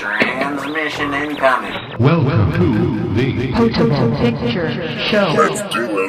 Transmission incoming. Welcome to the Potable Picture Show. Let's do it.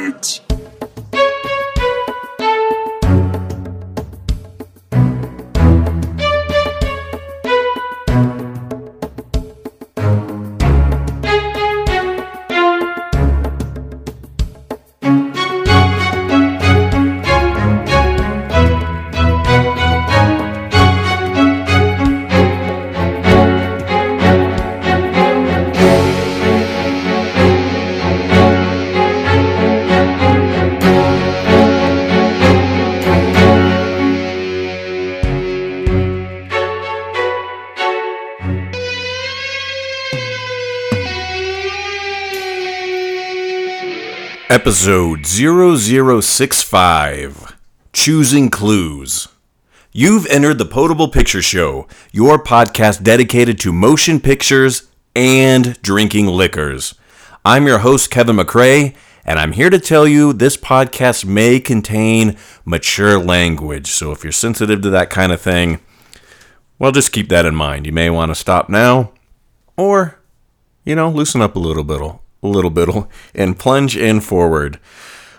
Episode 0065 Choosing Clues. You've entered the Potable Picture Show, your podcast dedicated to motion pictures and drinking liquors. I'm your host, Kevin McRae, and I'm here to tell you this podcast may contain mature language. So if you're sensitive to that kind of thing, well, just keep that in mind. You may want to stop now or you know, loosen up a little bit, little bit, and plunge in forward.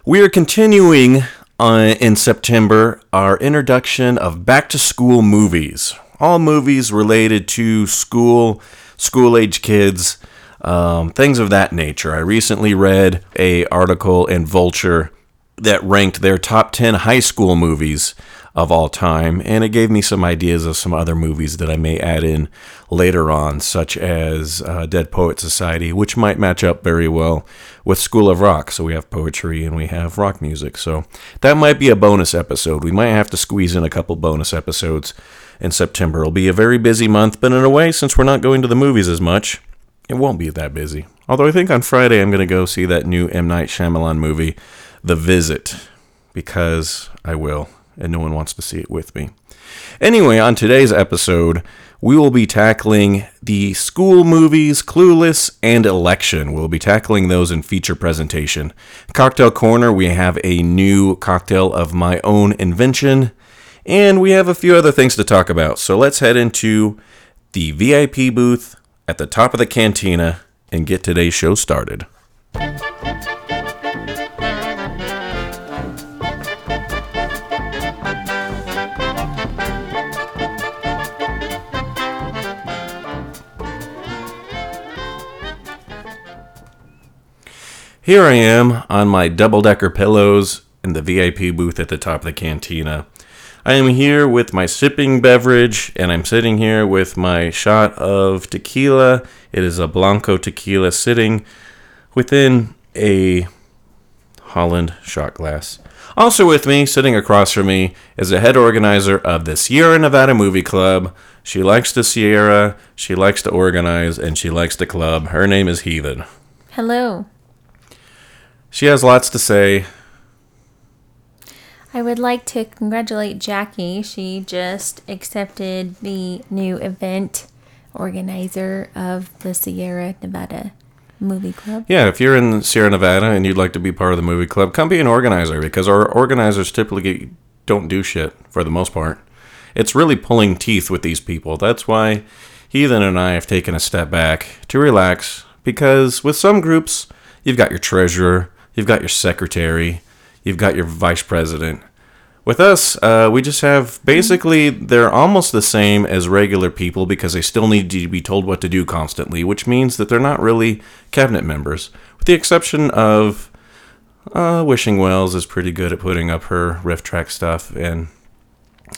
We are continuing uh, in September our introduction of back to school movies. All movies related to school, school age kids, um, things of that nature. I recently read a article in Vulture that ranked their top 10 high school movies of all time, and it gave me some ideas of some other movies that I may add in later on, such as uh, Dead Poet Society, which might match up very well with School of Rock. So we have poetry and we have rock music. So that might be a bonus episode. We might have to squeeze in a couple bonus episodes in September. It'll be a very busy month, but in a way, since we're not going to the movies as much, it won't be that busy. Although I think on Friday I'm going to go see that new M. Night Shyamalan movie, The Visit, because I will, and no one wants to see it with me. Anyway, on today's episode, we will be tackling the school movies Clueless and Election. We'll be tackling those in feature presentation. Cocktail Corner, we have a new cocktail of my own invention, and we have a few other things to talk about. So let's head into the VIP booth at the top of the cantina and get today's show started. Here I am on my double decker pillows in the VIP booth at the top of the cantina. I am here with my sipping beverage, and I'm sitting here with my shot of tequila. It is a Blanco tequila sitting within a Holland shot glass. Also with me, sitting across from me, is the head organizer of the Sierra Nevada Movie Club. She likes the Sierra, she likes to organize, and she likes the club. Her name is Heathen. Hello. She has lots to say. I would like to congratulate Jackie. She just accepted the new event organizer of the Sierra Nevada Movie Club. Yeah, if you're in Sierra Nevada and you'd like to be part of the movie club, come be an organizer because our organizers typically don't do shit for the most part. It's really pulling teeth with these people. That's why Heathen and I have taken a step back to relax because with some groups, you've got your treasurer, you've got your secretary, you've got your vice president. With us, uh, we just have basically they're almost the same as regular people because they still need to be told what to do constantly, which means that they're not really cabinet members, with the exception of uh, Wishing Wells is pretty good at putting up her riff track stuff and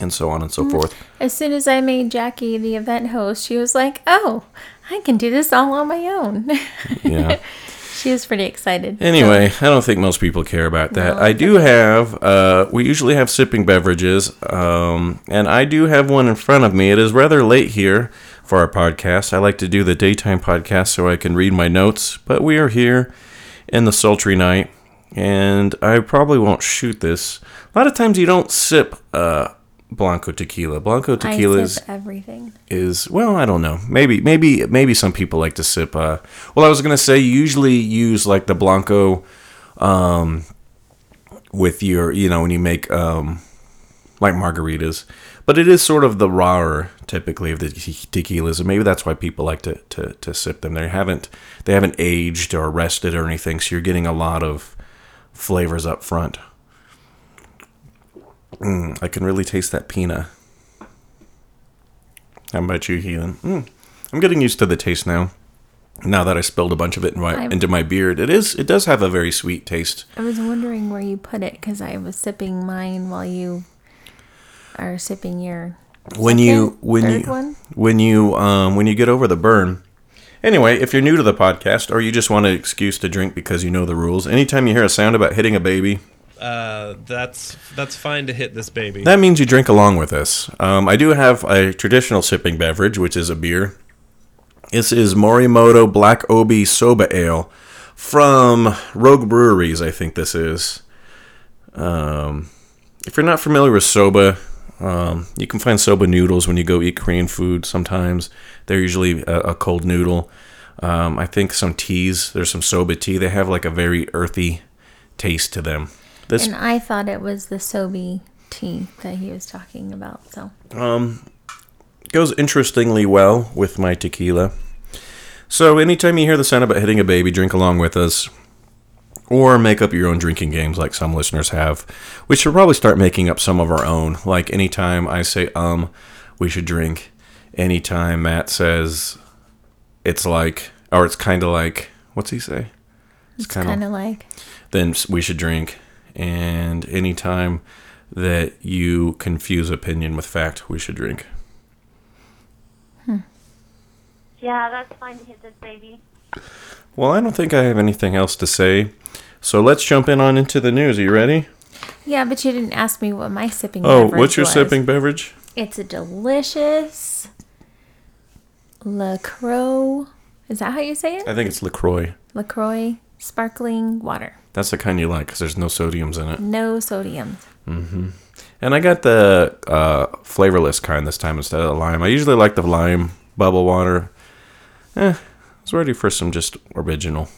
and so on and so forth. As soon as I made Jackie the event host, she was like, "Oh, I can do this all on my own." Yeah. she was pretty excited. Anyway, I don't think most people care about that. I do have, uh, we usually have sipping beverages, um, and I do have one in front of me. It is rather late here for our podcast. I like to do the daytime podcast so I can read my notes, but we are here in the sultry night, and I probably won't shoot this. A lot of times you don't sip uh, Blanco tequila. Blanco tequila is everything. is well i don't know maybe maybe maybe some people like to sip uh well i was gonna say you usually use like the blanco um with your you know when you make um like margaritas but it is sort of the rawer typically of the te- tequilas, and maybe that's why people like to, to, to sip them. They haven't they haven't aged or rested or anything, so you're getting a lot of flavors up front. Mm, I can really taste that pina. How about you, Heathen? Mm, I'm getting used to the taste now. Now that I spilled a bunch of it in my, into my beard, it is it does have a very sweet taste. I was wondering where you put it because I was sipping mine while you are sipping your. when second, you when you one? when you um when you get over the burn anyway if you're new to the podcast or you just want an excuse to drink because you know the rules anytime you hear a sound about hitting a baby Uh, that's that's fine to hit this baby. that means you drink along with us um, i do have a traditional sipping beverage which is a beer this is morimoto black obi soba ale from rogue breweries i think this is um, if you're not familiar with soba, um, you can find soba noodles when you go eat Korean food. Sometimes they're usually a, a cold noodle. Um, I think some teas. There's some soba tea. They have like a very earthy taste to them. This And I thought it was the Sobe tea that he was talking about. So um, goes interestingly well with my tequila. So anytime you hear the sound about hitting a baby, drink along with us. Or make up your own drinking games like some listeners have. We should probably start making up some of our own. Like anytime I say um, we should drink. Anytime Matt says it's like or it's kinda like what's he say? it's kind of like then we should drink. And anytime that you confuse opinion with fact, we should drink. Hmm. Yeah, that's fine to hit this baby. Well, I don't think I have anything else to say. So let's jump in on into the news. Are you ready? yeah, but you didn't ask me what my sipping. Oh, beverage. Oh, what's your was. sipping beverage? It's a delicious Lacroix. Is that how you say it? I think it's LaCroix. Lacroix sparkling water, That's the kind you like because there's no sodiums in it. no sodium. And I got the uh, flavorless kind this time instead of the lime. I usually like the lime bubble water. Eh, I was ready for some just original.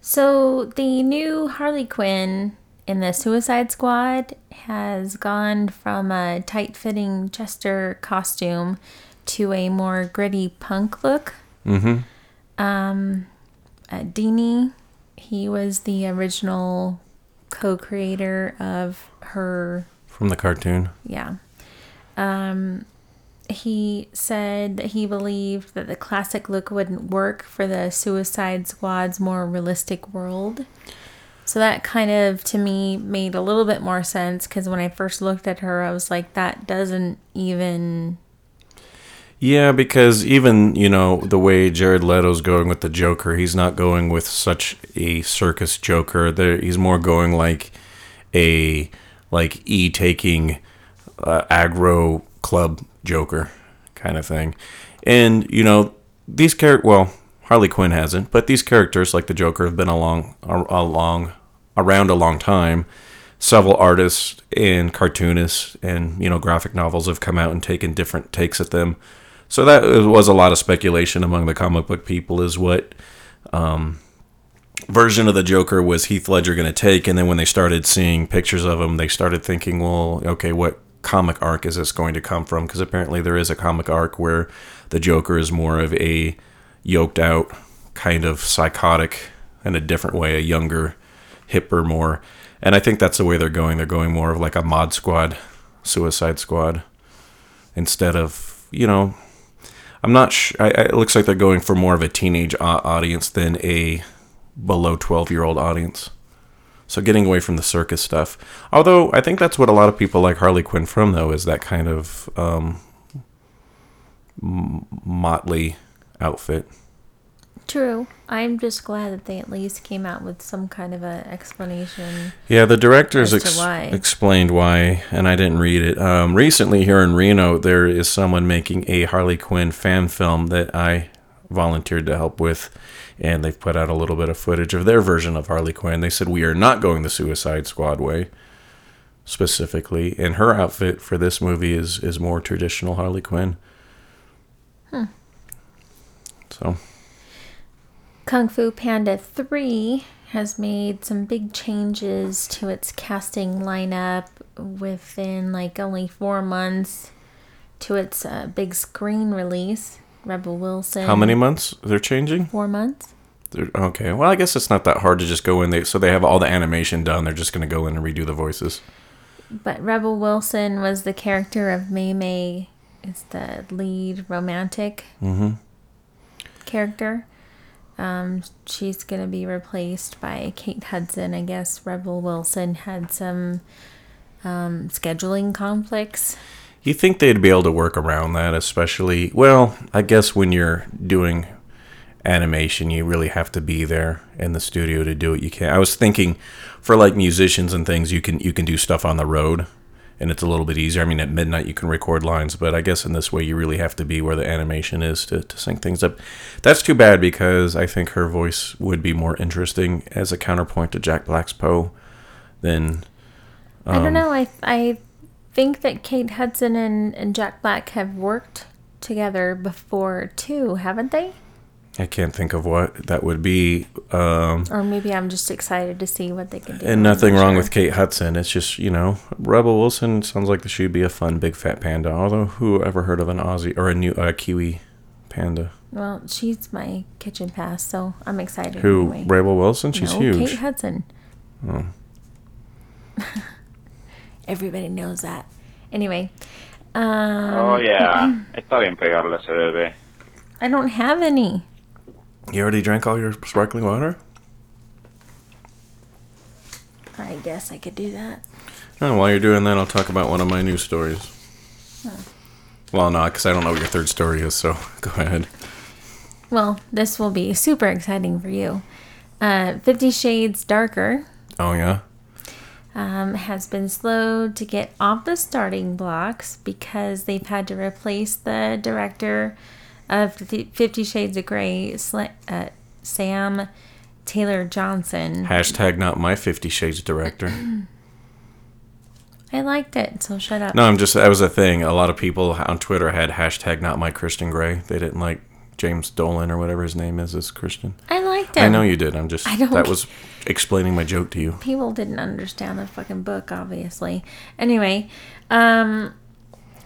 So the new Harley Quinn in the Suicide Squad has gone from a tight-fitting Chester costume to a more gritty punk look. Mm-hmm. Um, uh, Dini, he was the original co-creator of her From the cartoon. yeah. Um, he said that he believed that the classic look wouldn't work for the Suicide Squad's more realistic world. So that kind of, to me, made a little bit more sense because when I first looked at her, I was like, that doesn't even. Yeah, because even, you know, the way Jared Leto's going with the Joker, he's not going with such a circus Joker. There, he's more going like a like e taking uh, aggro club Joker kind of thing. And you know, these characters. Well, Harley Quinn hasn't, but these characters like the Joker have been along along around a long time. Several artists and cartoonists and you know graphic novels have come out and taken different takes at them. So that was a lot of speculation among the comic book people is what um, version of the Joker was Heath Ledger going to take, and then when they started seeing pictures of him, they started thinking, well, okay, what comic arc is this going to come from? Because apparently there is a comic arc where the Joker is more of a yoked out, kind of psychotic in a different way, a younger, hipper, more. And I think that's the way they're going. They're going more of like a mod squad, Suicide Squad, instead of you know. I'm not. Sh- I, it looks like they're going for more of a teenage au- audience than a below 12 year old audience. So getting away from the circus stuff. Although I think that's what a lot of people like Harley Quinn from, though, is that kind of um, motley outfit. True. I'm just glad that they at least came out with some kind of an explanation. Yeah, the directors ex- why. explained why, and I didn't read it. Um, recently, here in Reno, there is someone making a Harley Quinn fan film that I volunteered to help with, and they've put out a little bit of footage of their version of Harley Quinn. They said we are not going the Suicide Squad way, specifically, and her outfit for this movie is is more traditional Harley Quinn. Hmm. So Kung Fu Panda 3 has made some big changes to its casting lineup within like only four months to its uh, big screen release. Rebel Wilson. how many months they're changing? Four months? They're, okay. Well, I guess it's not that hard to just go in. They so they have all the animation done. They're just going to go in and redo the voices. But Rebel Wilson was the character of Mei Mei, is the lead romantic character. Um, she's gonna be replaced by Kate Hudson. I guess Rebel Wilson had some um, scheduling conflicts. You think they'd be able to work around that, especially well, I guess when you're doing animation, you really have to be there in the studio to do it. You can't. I was thinking for like musicians and things, you can you can do stuff on the road, and it's a little bit easier. I mean, at midnight you can record lines, but I guess in this way you really have to be where the animation is to to sync things up. That's too bad because I think her voice would be more interesting as a counterpoint to Jack Black's Po than I Um, don't know. I I think that Kate Hudson and, and Jack Black have worked together before too, haven't they? I can't think of what that would be. Um, Or maybe I'm just excited to see what they can do. And nothing wrong sure. with Kate Hudson. It's just, you know, Rebel Wilson sounds like she'd be a fun big fat panda. Although, who ever heard of an Aussie or a new uh, Kiwi panda? Well, she's my kitchen pass, so I'm excited. Who? anyway. Rebel Wilson? She's no, huge. Kate Hudson. Oh. Everybody knows that. Anyway, um, Oh yeah, está bien pegarle a ese bebé. I don't have any. You already drank all your sparkling water? I guess I could do that. Oh, while you're doing that, I'll talk about one of my news stories. Well, no, because I don't know what your third story is, so go ahead. Well, this will be super exciting for you. Uh, Fifty Shades Darker Oh, yeah? um, has been slow to get off the starting blocks because they've had to replace the director of Fifty Shades of Grey, uh, Sam Taylor Johnson. Hashtag not my Fifty Shades director. I liked it, so shut up. No, I'm just, that was a thing. A lot of people on Twitter had hashtag not my Christian Grey. They didn't like James Dolan or whatever his name is as Christian. I liked it. I know you did. I'm just I don't- that was explaining my joke to you. people didn't understand the fucking book obviously anyway um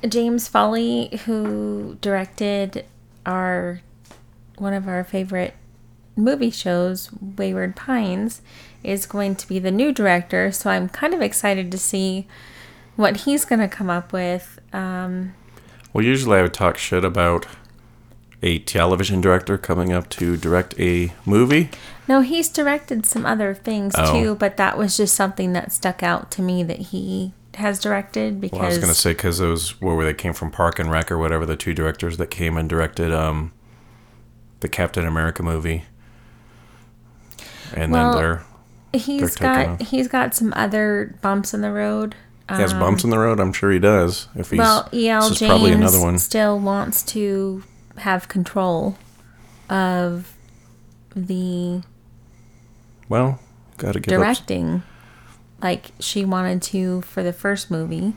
james foley who directed our one of our favorite movie shows wayward pines is going to be the new director so i'm kind of excited to see what he's going to come up with um Well, usually I would talk shit about a television director coming up to direct a movie. no he's directed some other things Oh. too but that was just something that stuck out to me that he has directed because Well, I was gonna say because those where where they came from Park and Rec or whatever the two directors that came and directed um the Captain America movie, and Well, then they're He's taking got he's got some other bumps in the road. he has bumps in the road. I'm sure he does. If he's well, E.L. is probably another one. still wants to have control of the Well, gotta give up. Like she wanted to for the first movie.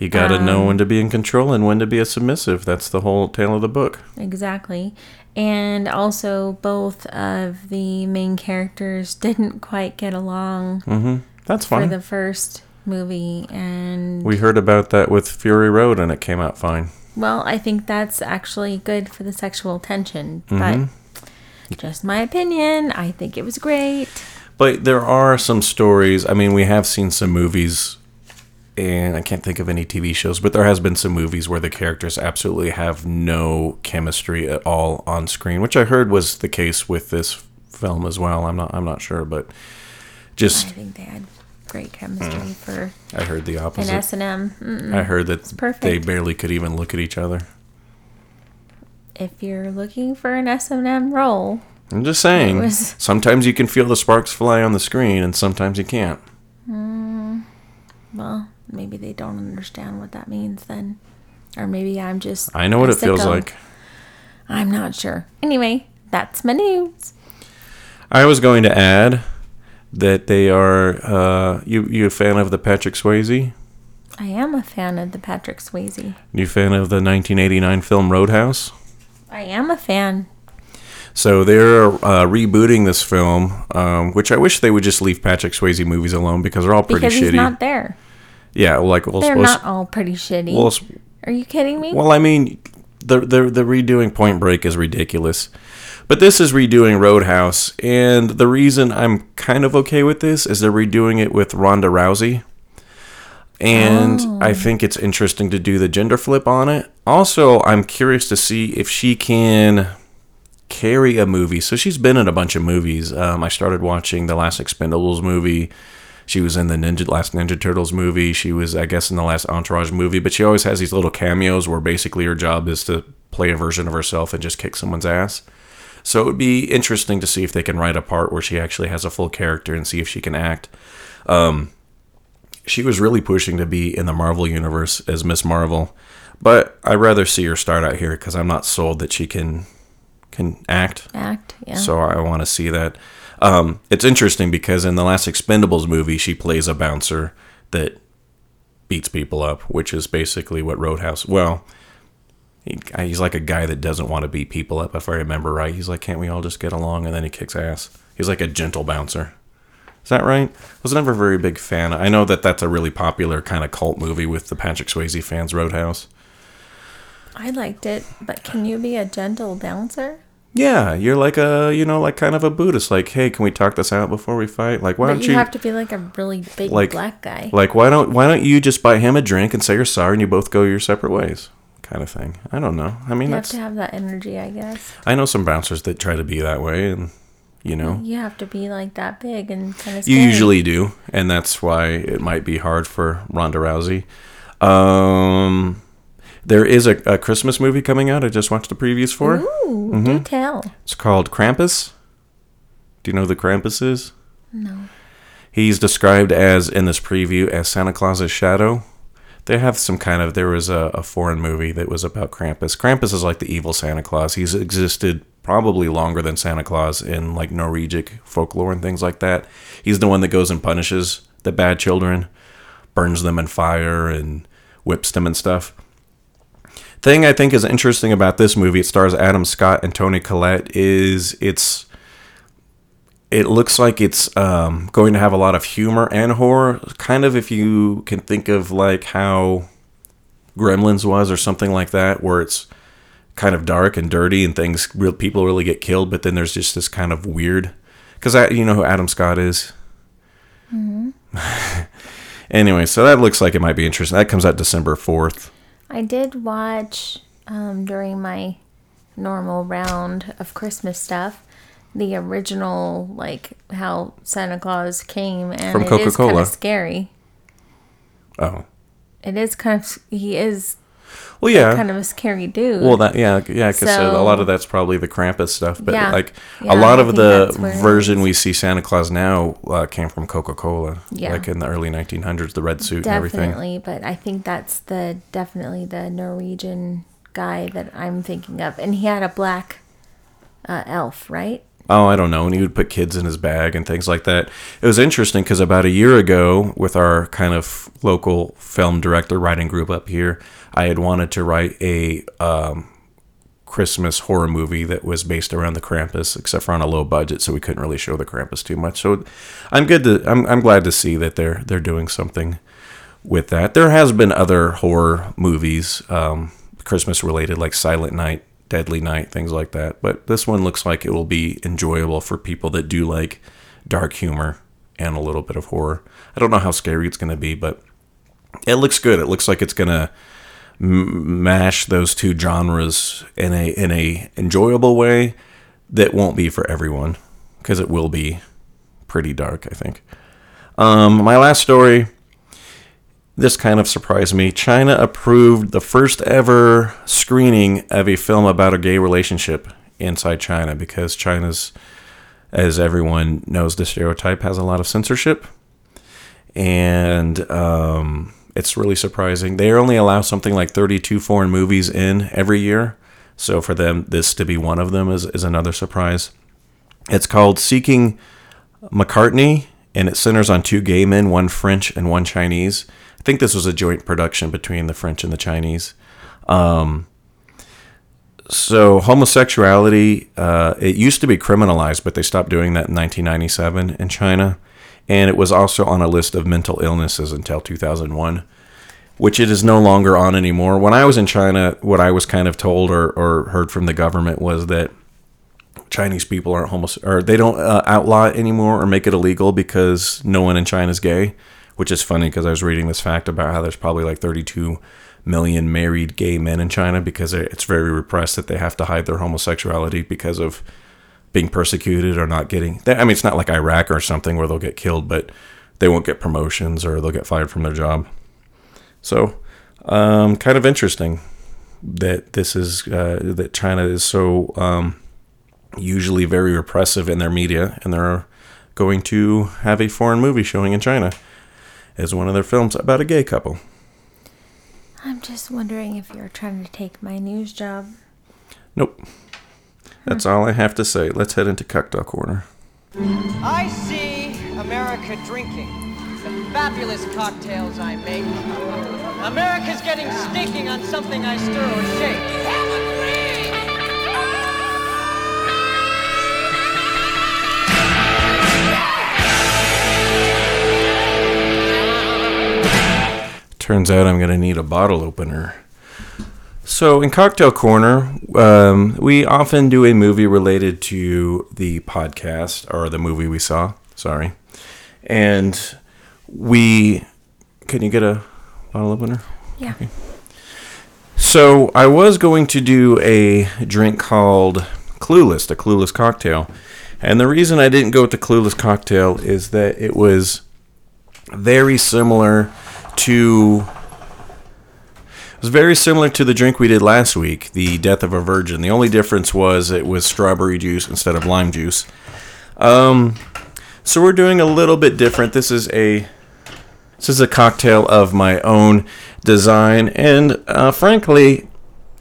You gotta Um, know when to be in control and when to be a submissive. That's the whole tale of the book. Exactly. And also, both of the main characters didn't quite get along Mm-hmm. That's for fine. the first movie. And, we heard about that with Fury Road, and it came out fine. well, I think that's actually good for the sexual tension. Mm-hmm. But just my opinion. I think it was great. But there are some stories. I mean, we have seen some movies, and I can't think of any TV shows, but there has been some movies where the characters absolutely have no chemistry at all on screen, which I heard was the case with this film as well. I'm not. I'm not sure, but just. I think they had great chemistry Mm. for I heard the opposite. opposite. S and M. I heard that they barely could even look at each other. If you're looking for an S and M role, I'm just saying. Was- Sometimes you can feel the sparks fly on the screen, and sometimes you can't. well, maybe they don't understand what that means then, or maybe I'm just. I know what it feels like. I'm not sure. Anyway, that's my news. I was going to add that they are. Uh, you you a fan of the Patrick Swayze? I am a fan of the Patrick Swayze. You fan of the 1989 film Roadhouse? I am a fan. So they're uh, rebooting this film, um, which I wish they would just leave Patrick Swayze movies alone because they're all pretty Because shitty. he's not there. yeah, like well, They're supposed- not all pretty shitty. well, Are you kidding me? well, I mean, the the the redoing Point Break is ridiculous, but this is redoing Roadhouse, and the reason I'm kind of okay with this is they're redoing it with Ronda Rousey. And Oh. I think it's interesting to do the gender flip on it. Also, I'm curious to see if she can carry a movie. So she's been in a bunch of movies. Um, I started watching the last Expendables movie. She was in the Ninja last Ninja Turtles movie. She was, I guess, in the last Entourage movie. But she always has these little cameos where basically her job is to play a version of herself and just kick someone's ass. So it would be interesting to see if they can write a part where she actually has a full character and see if she can act. Um, she was really pushing to be in the Marvel universe as Miss Marvel, but I'd rather see her start out here because I'm not sold that she can can act. Act, yeah. So I want to see that. Um, it's interesting because in the last Expendables movie, she plays a bouncer that beats people up, which is basically what Roadhouse. Well, he, he's like a guy that doesn't want to beat people up, if I remember right. He's like, "Can't we all just get along?" And then he kicks ass. He's like a gentle bouncer. Is that right? I was never a very big fan. I know that that's a really popular kind of cult movie with the Patrick Swayze fans, Roadhouse. I liked it, but can you be a gentle bouncer? Yeah, you're like a, you know, like kind of a Buddhist. Like, hey, can we talk this out before we fight? Like, why But don't you, you, have to be like a really big like black guy. Like, why don't why don't you just buy him a drink and say you're sorry, and you both go your separate ways, kind of thing. I don't know. I mean, you have that's to have that energy, I guess. I know some bouncers that try to be that way, and you know, You have to be like that big and kind of. you usually do, and that's why it might be hard for Ronda Rousey. Um, there is a, a Christmas movie coming out. I just watched the previews for. Ooh, Mm-hmm. do tell. It's called Krampus. Do you know who the Krampus is? No. He's described as in this preview as Santa Claus's shadow. They have some kind of there was a, a foreign movie that was about Krampus. Krampus is like the evil Santa Claus. He's existed probably longer than Santa Claus in like Norwegic folklore and things like that. He's the one that goes and punishes the bad children, burns them in fire and whips them and stuff. Thing I think is interesting about this movie, it stars Adam Scott and Toni Collette, is it's it looks like it's um, going to have a lot of humor and horror. Kind of if you can think of like how Gremlins was or something like that, where it's kind of dark and dirty and things real people really get killed, but then there's just this kind of weird. Because you know who Adam Scott is. anyway, so that looks like it might be interesting. That comes out December fourth. I did watch um, during my normal round of Christmas stuff the original, like how Santa Claus came, and From it is kind Coca-Cola. of scary. Oh, It is kind of he is well, yeah. kind of a scary dude. Well, that yeah, yeah, because a lot of that's probably the Krampus stuff. But Yeah. like Yeah, a lot I of the that's where it version we see Santa Claus now uh, came from Coca Cola. Yeah. like in the early 1900s, the red suit and everything. definitely, but I think that's the definitely the Norwegian guy that I'm thinking of, and he had a black uh, elf, right? Oh, I don't know. And he would put kids in his bag and things like that. It was interesting because about a year ago, with our kind of local film director writing group up here, I had wanted to write a um, Christmas horror movie that was based around the Krampus, except for on a low budget, so we couldn't really show the Krampus too much. So I'm good to I'm, I'm glad to see that they're they're doing something with that. There has been other horror movies, um, Christmas related, like Silent Night, Deadly Night, things like that. But this one looks like it will be enjoyable for people that do like dark humor and a little bit of horror. I don't know how scary it's going to be, but it looks good. It looks like it's going to m- mash those two genres in a in a enjoyable way that won't be for everyone because it will be pretty dark, I think. Um, my last story this kind of surprised me. China approved the first ever screening of a film about a gay relationship inside China because China's, as everyone knows, the stereotype has a lot of censorship. And um, it's really surprising. They only allow something like 32 foreign movies in every year. So for them, this to be one of them is, is another surprise. It's called Seeking McCartney, and it centers on two gay men, one French and one Chinese. I think this was a joint production between the French and the Chinese. Um, so homosexuality, uh, it used to be criminalized, but they stopped doing that in 1997 in China, and it was also on a list of mental illnesses until 2001, which it is no longer on anymore. When I was in China, what I was kind of told or, or heard from the government was that Chinese people aren't homos or they don't uh, outlaw it anymore or make it illegal because no one in China is gay, which is funny because I was reading this fact about how there's probably like 32 million married gay men in China because it's very repressed that they have to hide their homosexuality because of being persecuted or not getting. I mean, it's not like Iraq or something where they'll get killed, but they won't get promotions or they'll get fired from their job. So, um, kind of interesting that this is uh, that China is so. Um, usually very repressive in their media, and they're going to have a foreign movie showing in China as one of their films about a gay couple. I'm just wondering if you're trying to take my news job. Nope. That's all I have to say. Let's head into Cocktail Corner. I see America drinking the fabulous cocktails I make. America's getting stinking on something I stir or shake. Turns out I'm going to need a bottle opener. So, in Cocktail Corner, um, we often do a movie related to the podcast or the movie we saw. Sorry. And we. Can you get a bottle opener? Yeah. So, I was going to do a drink called Clueless, a Clueless cocktail. And the reason I didn't go with the Clueless cocktail is that it was very similar to it was very similar to the drink we did last week, the Death of a Virgin. The only difference was it was strawberry juice instead of lime juice. Um, so we're doing a little bit different. This is a this is a cocktail of my own design, and uh, frankly,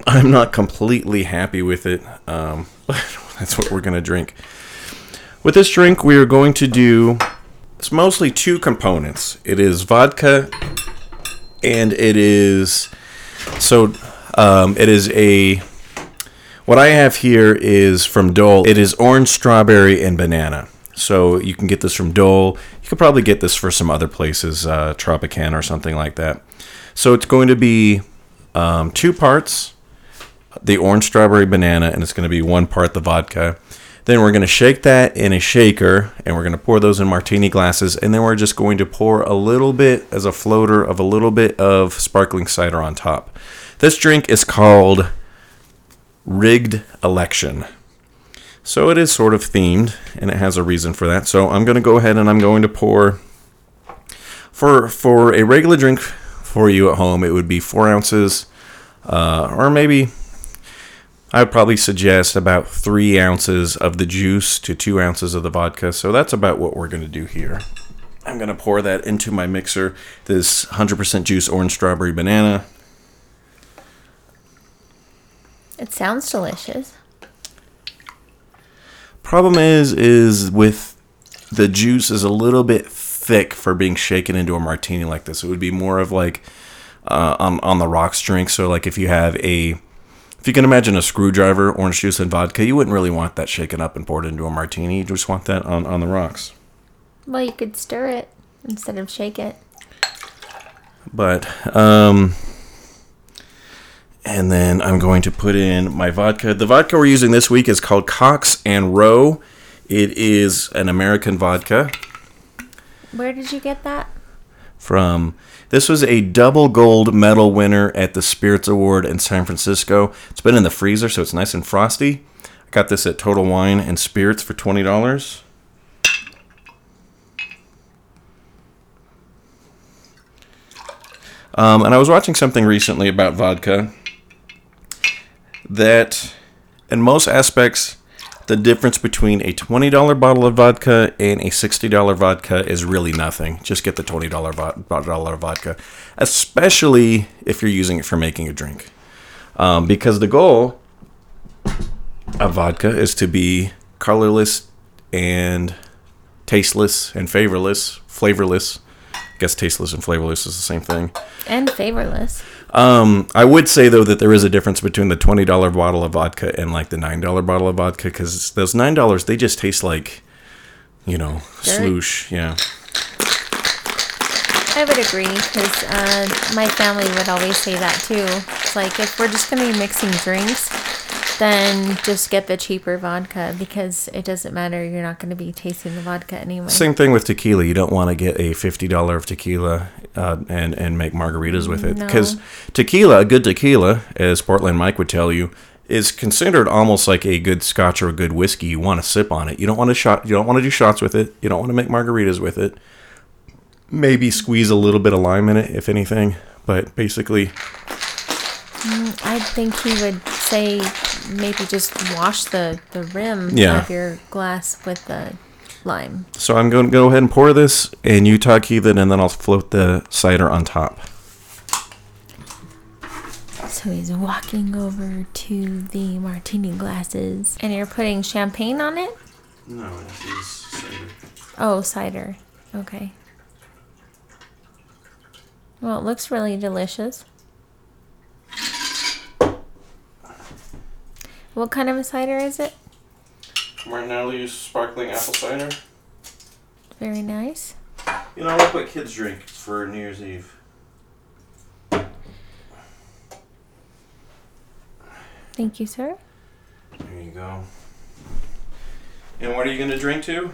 I'm not completely happy with it. Um, that's what we're gonna drink. With this drink, we are going to do. It's mostly two components. It is vodka, and it is so um, it is a. What I have here is from Dole. It is orange, strawberry, and banana. So you can get this from Dole. You could probably get this for some other places, uh, Tropicana or something like that. So it's going to be um, two parts the orange, strawberry, banana, and it's going to be one part the vodka. Then we're going to shake that in a shaker and we're going to pour those in martini glasses. And then we're just going to pour a little bit as a floater of a little bit of sparkling cider on top. This drink is called Rigged Election. So it is sort of themed and it has a reason for that. So I'm going to go ahead and I'm going to pour for for a regular drink for you at home. It would be four ounces, uh, or maybe I would probably suggest about three ounces of the juice to two ounces of the vodka. So that's about what we're going to do here. I'm going to pour that into my mixer. This 100% juice orange strawberry banana. It sounds delicious. Problem is, is with the juice is a little bit thick for being shaken into a martini like this. It would be more of like uh, on on the rocks drink. So like if you have a if you can imagine a screwdriver, orange juice, and vodka, you wouldn't really want that shaken up and poured into a martini. You just want that on, on the rocks. Well, you could stir it instead of shake it. But, um, and then I'm going to put in my vodka. The vodka we're using this week is called Cox and Roe. It is an American vodka Where did you get that? From this was a double gold medal winner at the Spirits Award in San Francisco. It's been in the freezer, so it's nice and frosty. I got this at Total Wine and Spirits for twenty dollars. Um, and I was watching something recently about vodka that, in most aspects, the difference between a $20 bottle of vodka and a $60 vodka is really nothing. Just get the $20 vo- dollar vodka, especially if you're using it for making a drink. Um, because the goal of vodka is to be colorless and tasteless and flavorless. Flavorless. I guess tasteless and flavorless is the same thing. And favorless. Um, I would say though that there is a difference between the twenty dollar bottle of vodka and like the nine dollar bottle of vodka because those nine dollars they just taste like, you know, Dirt? sloosh. Yeah. I would agree because uh, my family would always say that too. It's like if we're just going to be mixing drinks, then just get the cheaper vodka because it doesn't matter. You're not going to be tasting the vodka anyway. Same thing with tequila. You don't want to get a fifty dollar of tequila uh, and and make margaritas with it No. because tequila, a good tequila, as Portland Mike would tell you, is considered almost like a good Scotch or a good whiskey. You want to sip on it. You don't want to shot. You don't want to do shots with it. You don't want to make margaritas with it. Maybe squeeze a little bit of lime in it, if anything. But basically, I think he would say maybe just wash the, the rim Yeah. of your glass with the lime. so I'm going to go ahead and pour this, and you talk Heathen, and then I'll float the cider on top. So he's walking over to the martini glasses. And you're putting champagne on it? No, this is cider. Oh, cider. Okay. Well, it looks really delicious. What kind of a cider is it? Martinelli's sparkling apple cider. Very nice. You know, look what kids drink for New Year's Eve. Thank you, sir. There you go. And what are you going to drink to?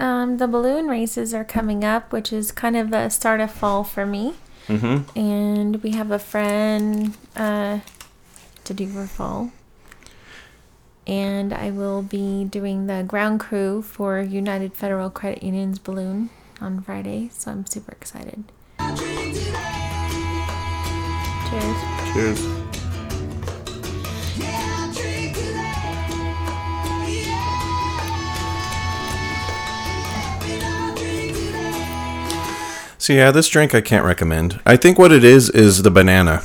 Um, the balloon races are coming up, which is kind of a start of fall for me. Mm-hmm. And we have a friend uh, to do for fall. And I will be doing the ground crew for United Federal Credit Union's balloon on Friday, so I'm super excited. Cheers. Cheers. So yeah, this drink I can't recommend. I think what it is is the banana.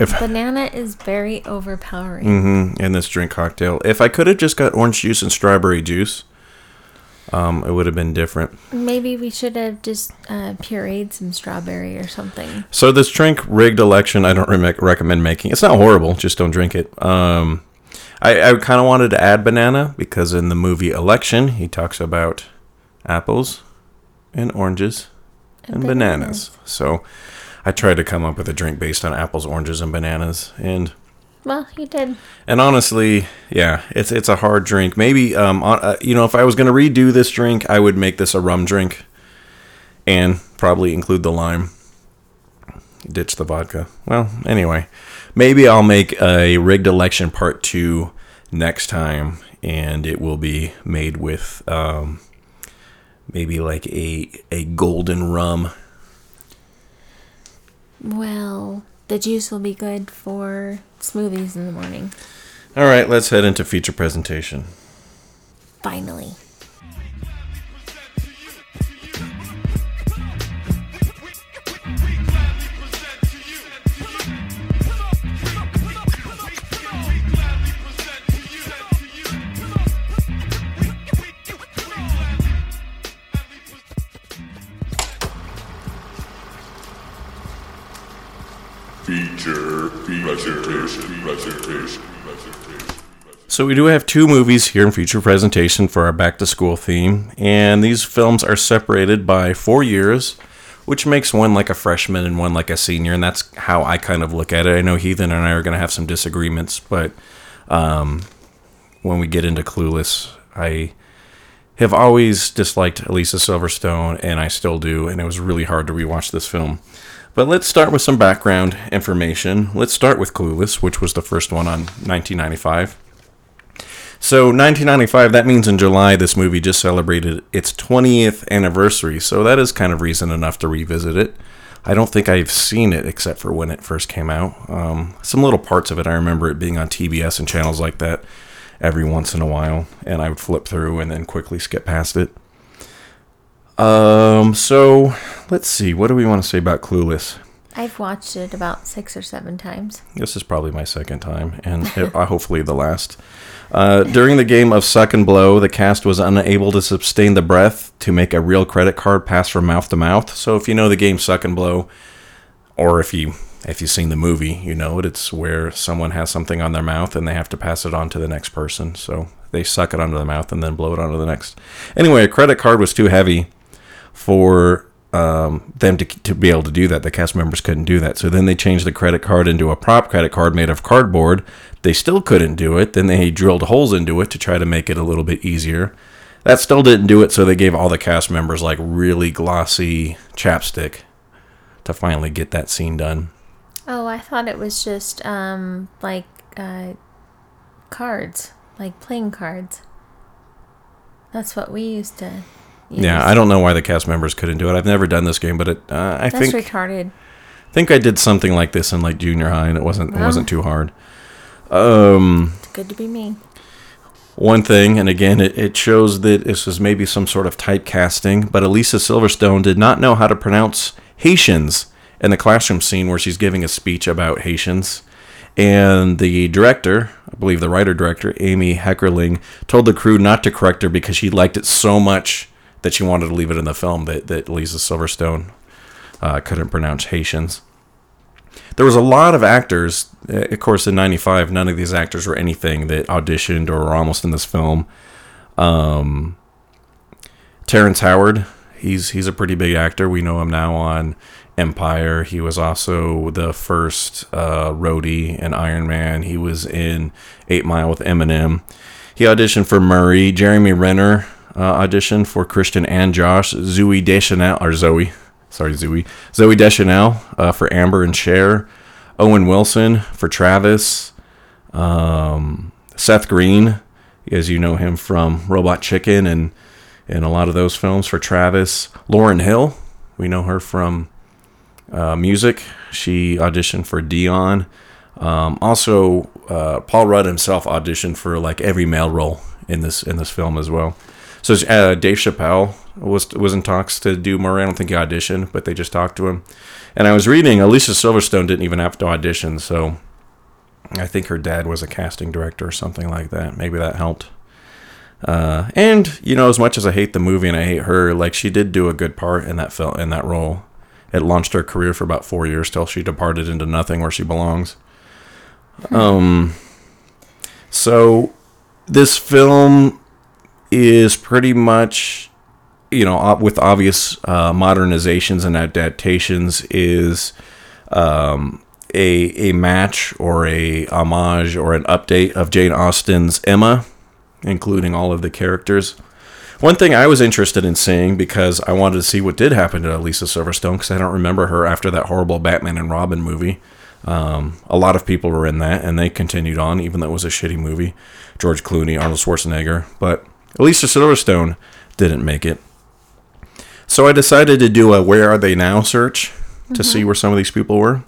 If Banana is very overpowering. hmm in this drink cocktail. If I could have just got orange juice and strawberry juice, um, it would have been different. Maybe we should have just uh, pureed some strawberry or something. So this drink, rigged election, I don't re- recommend making. It's not horrible, just don't drink it. Um, I, I kind of wanted to add banana because in the movie Election, he talks about apples and oranges and, bananas. So I tried to come up with a drink based on apples, oranges, and bananas. And Well, you did. and honestly, yeah, it's it's a hard drink. Maybe um, on, uh, you know, if I was gonna redo this drink, I would make this a rum drink, and probably include the lime. Ditch the vodka. Well, anyway, maybe I'll make a rigged election part two next time, and it will be made with um, maybe like a a golden rum. Well, the juice will be good for smoothies in the morning. All right, let's head into feature presentation. Finally. So we do have two movies here in feature presentation for our back to school theme, and these films are separated by four years, which makes one like a freshman and one like a senior, and that's how I kind of look at it. I know Heathen and I are going to have some disagreements, but um, when we get into Clueless, I have always disliked Alicia Silverstone, and I still do, and it was really hard to rewatch this film. But let's start with some background information. Let's start with Clueless, which was the first one on 1995. So 1995, that means in July this movie just celebrated its 20th anniversary. So that is kind of reason enough to revisit it. I don't think I've seen it except for when it first came out. Um, some little parts of it, I remember it being on TBS and channels like that every once in a while, and I would flip through and then quickly skip past it. Um, so let's see. What do we want to say about Clueless? I've watched it about six or seven times. This is probably my second time, and it, uh, hopefully the last. Uh, during the game of Suck and Blow, the cast was unable to sustain the breath to make a real credit card pass from mouth to mouth. So if you know the game Suck and Blow, or if you if you've seen the movie, you know it. It's where someone has something on their mouth and they have to pass it on to the next person. So they suck it onto the mouth and then blow it onto the next. Anyway, a credit card was too heavy for um, them to, to be able to do that. The cast members couldn't do that. So then they changed the credit card into a prop credit card made of cardboard. They still couldn't do it. Then they drilled holes into it to try to make it a little bit easier. That still didn't do it. So they gave all the cast members like really glossy chapstick to finally get that scene done. Oh, I thought it was just um like uh cards, like playing cards. That's what we used to. Yeah, I don't know why the cast members couldn't do it. I've never done this game, but it, uh, I That's think retarded. think I did something like this in like junior high, and it wasn't it wasn't too hard. Um, It's good to be me. one thing, and again, it, it shows that this was maybe some sort of typecasting, but Alicia Silverstone did not know how to pronounce Haitians in the classroom scene where she's giving a speech about Haitians. And the director, I believe the writer director, Amy Heckerling, told the crew not to correct her because she liked it so much that she wanted to leave it in the film that, that Lisa Silverstone uh, couldn't pronounce Haitians. There was a lot of actors. uh, Of course, in '95, none of these actors were anything that auditioned or were almost in this film. Um, Terrence Howard, he's he's a pretty big actor. We know him now on Empire. He was also the first uh, Rhodey in Iron Man. He was in Eight Mile with Eminem. He auditioned for Murray. Jeremy Renner uh, auditioned for Christian and Josh. Zoe Deschanel or Zoe, sorry Zoe, Zoe Deschanel uh, for Amber and Cher. Owen Wilson for Travis. Um, Seth Green, as you know him from Robot Chicken and and a lot of those films for Travis. Lauryn Hill, we know her from uh, music. She auditioned for Dionne. Um, also, uh, Paul Rudd himself auditioned for like every male role in this in this film as well. So uh, Dave Chappelle was was in talks to do Murray. I don't think he auditioned, but they just talked to him. And I was reading, Alicia Silverstone didn't even have to audition, so I think her dad was a casting director or something like that. Maybe that helped. Uh, and you know, as much as I hate the movie and I hate her, like she did do a good part in that film in that role. It launched her career for about four years till she departed into nothing where she belongs. Um, so this film is pretty much, you know, with obvious uh, modernizations and adaptations, is um, a a match or a homage or an update of Jane Austen's Emma, including all of the characters. One thing I was interested in seeing because I wanted to see what did happen to Lisa Silverstone because I don't remember her after that horrible Batman and Robin movie. Um, a lot of people were in that and they continued on, even though it was a shitty movie. George Clooney, Arnold Schwarzenegger, but Lisa Silverstone didn't make it. So I decided to do a Where Are They Now search to see where some of these people were.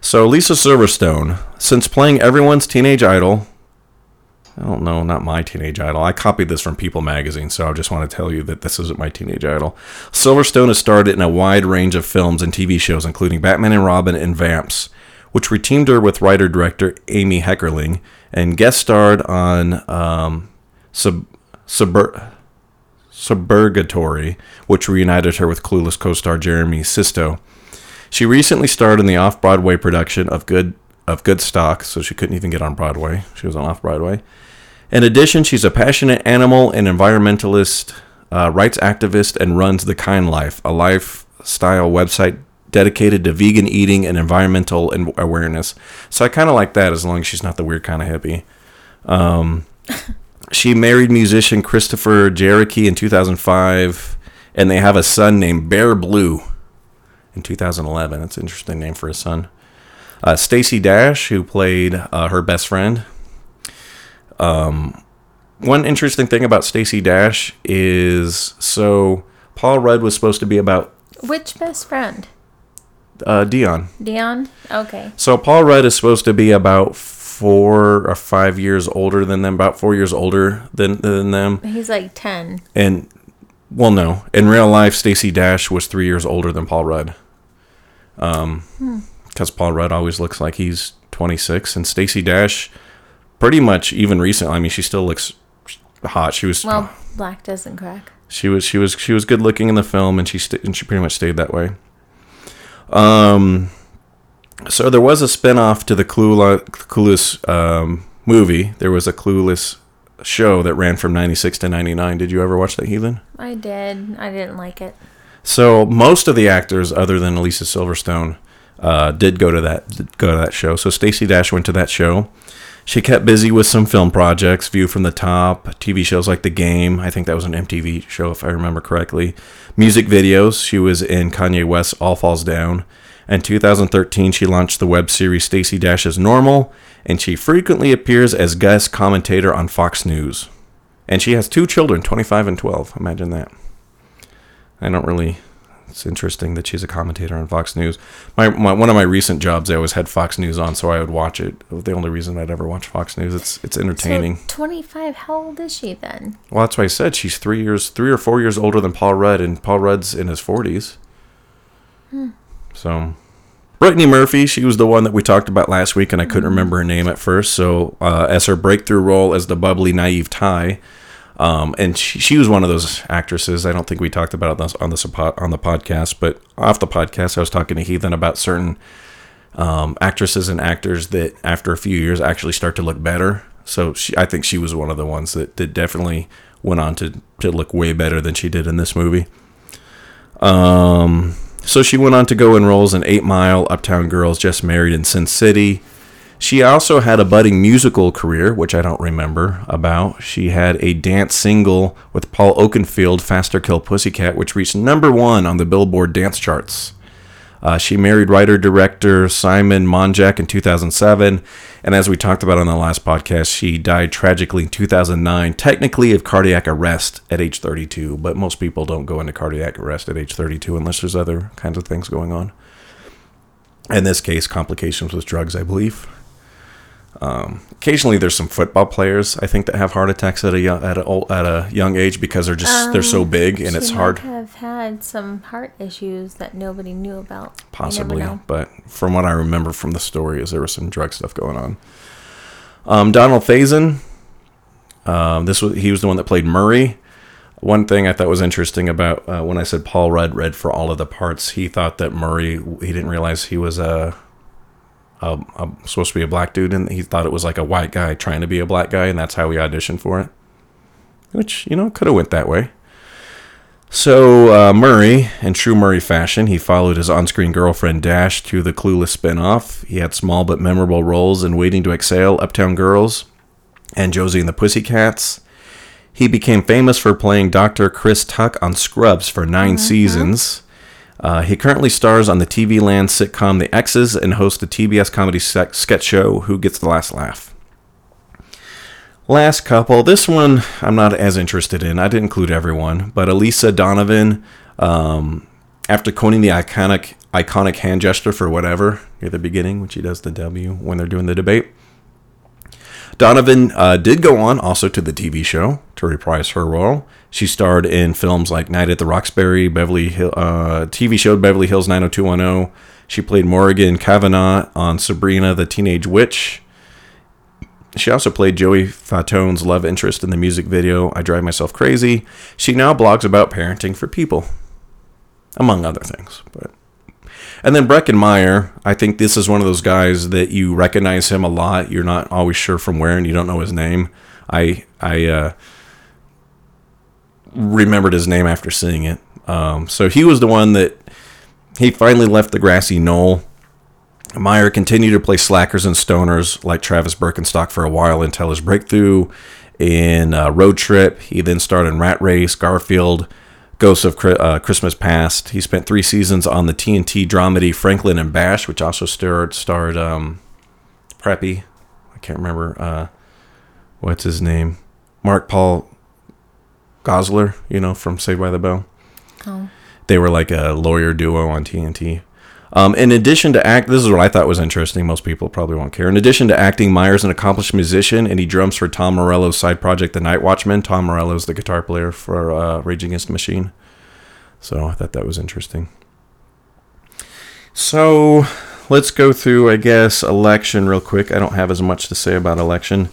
So Lisa Silverstone, since playing everyone's teenage idol, I don't know, not my teenage idol. I copied this from People magazine, so I just want to tell you that this isn't my teenage idol. Silverstone has starred in a wide range of films and TV shows, including Batman and Robin and Vamps, which reteamed her with writer director Amy Heckerling, and guest starred on um, Sub Subur- Suburgatory, which reunited her with Clueless co-star Jeremy Sisto. She recently starred in the off-Broadway production of Good of Good Stock, so she couldn't even get on Broadway. She was on off-Broadway. In addition, she's a passionate animal and environmentalist, uh, rights activist, and runs The Kind Life, a lifestyle website dedicated to vegan eating and environmental awareness. So I kind of like that as long as she's not the weird kind of hippie. Um, she married musician Christopher Jarecki in 2005, and they have a son named Bear Blue in 2011. That's an interesting name for a son. Uh, Stacey Dash, who played uh, her best friend. Um, one interesting thing about Stacey Dash is so Paul Rudd was supposed to be about Which best friend? uh, Dionne. Dionne? Okay. So Paul Rudd is supposed to be about four or five years older than them, about four years older than than them. He's like 10. And well, no, in real life, Stacey Dash was three years older than Paul Rudd. Um, because Paul Rudd always looks like he's 26, and Stacey Dash, pretty much even recently. I mean, she still looks hot. She was Well, black doesn't crack. she was she was she was good looking in the film, and she st- and she pretty much stayed that way. Um, So there was a spin-off to the Clueless, Clueless um, movie. There was a Clueless show that ran from 96 to 99. Did you ever watch that, Heathen? I did. I didn't like it. So most of the actors, other than Alicia Silverstone, uh, did go to that go to that show. So Stacey Dash went to that show. She kept busy with some film projects, View from the Top, TV shows like The Game. I think that was an MTV show, if I remember correctly. Music videos. She was in Kanye West's All Falls Down. In 2013, she launched the web series Stacey Dash is Normal, and she frequently appears as guest commentator on Fox News. And she has two children, 25 and 12. Imagine that. I don't really. It's interesting that she's a commentator on Fox News. My, my one of my recent jobs, I always had Fox News on, so I would watch it. The only reason I'd ever watch Fox News, it's it's entertaining. So 25, how old is she then? well, that's why I said she's three years, three or four years older than Paul Rudd, and Paul Rudd's in his forties. Hmm. So, Brittany Murphy, she was the one that we talked about last week, and I couldn't remember her name at first. So, uh, as her breakthrough role as the bubbly, naive Tai, um, and she, she was one of those actresses. I don't think we talked about the on the, on the podcast, but off the podcast, I was talking to Heathen about certain um, actresses and actors that, after a few years, actually start to look better. So, she, I think she was one of the ones that, that definitely went on to to look way better than she did in this movie. Um, so she went on to go in roles in Eight Mile, Uptown Girls, Just Married, and Sin City. She also had a budding musical career, which I don't remember about. She had a dance single with Paul Oakenfold, Faster Kill Pussycat, which reached number one on the Billboard dance charts. Uh, she married writer director Simon Monjack in 2007. And as we talked about on the last podcast, she died tragically in 2009, technically of cardiac arrest at age 32. But most people don't go into cardiac arrest at age 32 unless there's other kinds of things going on. In this case, complications with drugs, I believe. Um, occasionally, there's some football players I think that have heart attacks at a young, at a, at a young age because they're just they're so big and it's hard. have had some heart issues that nobody knew about. Possibly but from what i remember from the story is there was some drug stuff going on um, donald faison um, this was he was the one that played murray one thing i thought was interesting about uh, when i said paul rudd read for all of the parts he thought that murray he didn't realize he was a, a, a supposed to be a black dude and he thought it was like a white guy trying to be a black guy and that's how he auditioned for it which you know could have went that way so uh, Murray, in true Murray fashion, he followed his on-screen girlfriend Dash to the Clueless spin-off. He had small but memorable roles in Waiting to Exhale, Uptown Girls, and Josie and the Pussycats. He became famous for playing Dr. Chris Turk on Scrubs for 9 seasons. Uh, he currently stars on the TV Land sitcom The Exes and hosts the TBS comedy sketch show Who Gets the Last Laugh. Last couple. This one I'm not as interested in. I didn't include everyone, but Elisa Donovan, um, after coining the iconic iconic hand gesture for whatever near the beginning, when she does the W when they're doing the debate. Donovan uh, did go on also to the TV show to reprise her role. She starred in films like Night at the Roxbury, Beverly Hill, uh, TV show Beverly Hills 90210. She played Morgan Cavanaugh on Sabrina the Teenage Witch. She also played Joey Fatone's love interest in the music video I Drive Myself Crazy. She now blogs about parenting for people, among other things. But and then Breckin Meyer, I think this is one of those guys that you recognize him a lot. You're not always sure from where, and you don't know his name. I I uh, remembered his name after seeing it. Um, so he was the one that he finally left the grassy knoll. Meyer continued to play slackers and stoners like Travis Birkenstock for a while until his breakthrough in uh, Road Trip. He then starred in Rat Race, Garfield, Ghosts of uh, Christmas Past. He spent three seasons on the TNT dramedy Franklin and Bash, which also starred starred um, Preppy. I can't remember uh, what's his name. Mark Paul Gosselaar, you know, from Saved by the Bell. Oh. They were like a lawyer duo on TNT. Um, in addition to act, this is what I thought was interesting. Most people probably won't care. In addition to acting, Meyer's an accomplished musician, and he drums for Tom Morello's side project, The Night Watchman. Tom Morello's the guitar player for uh, Rage Against the Machine. So I thought that was interesting. So let's go through, I guess, election real quick. I don't have as much to say about election.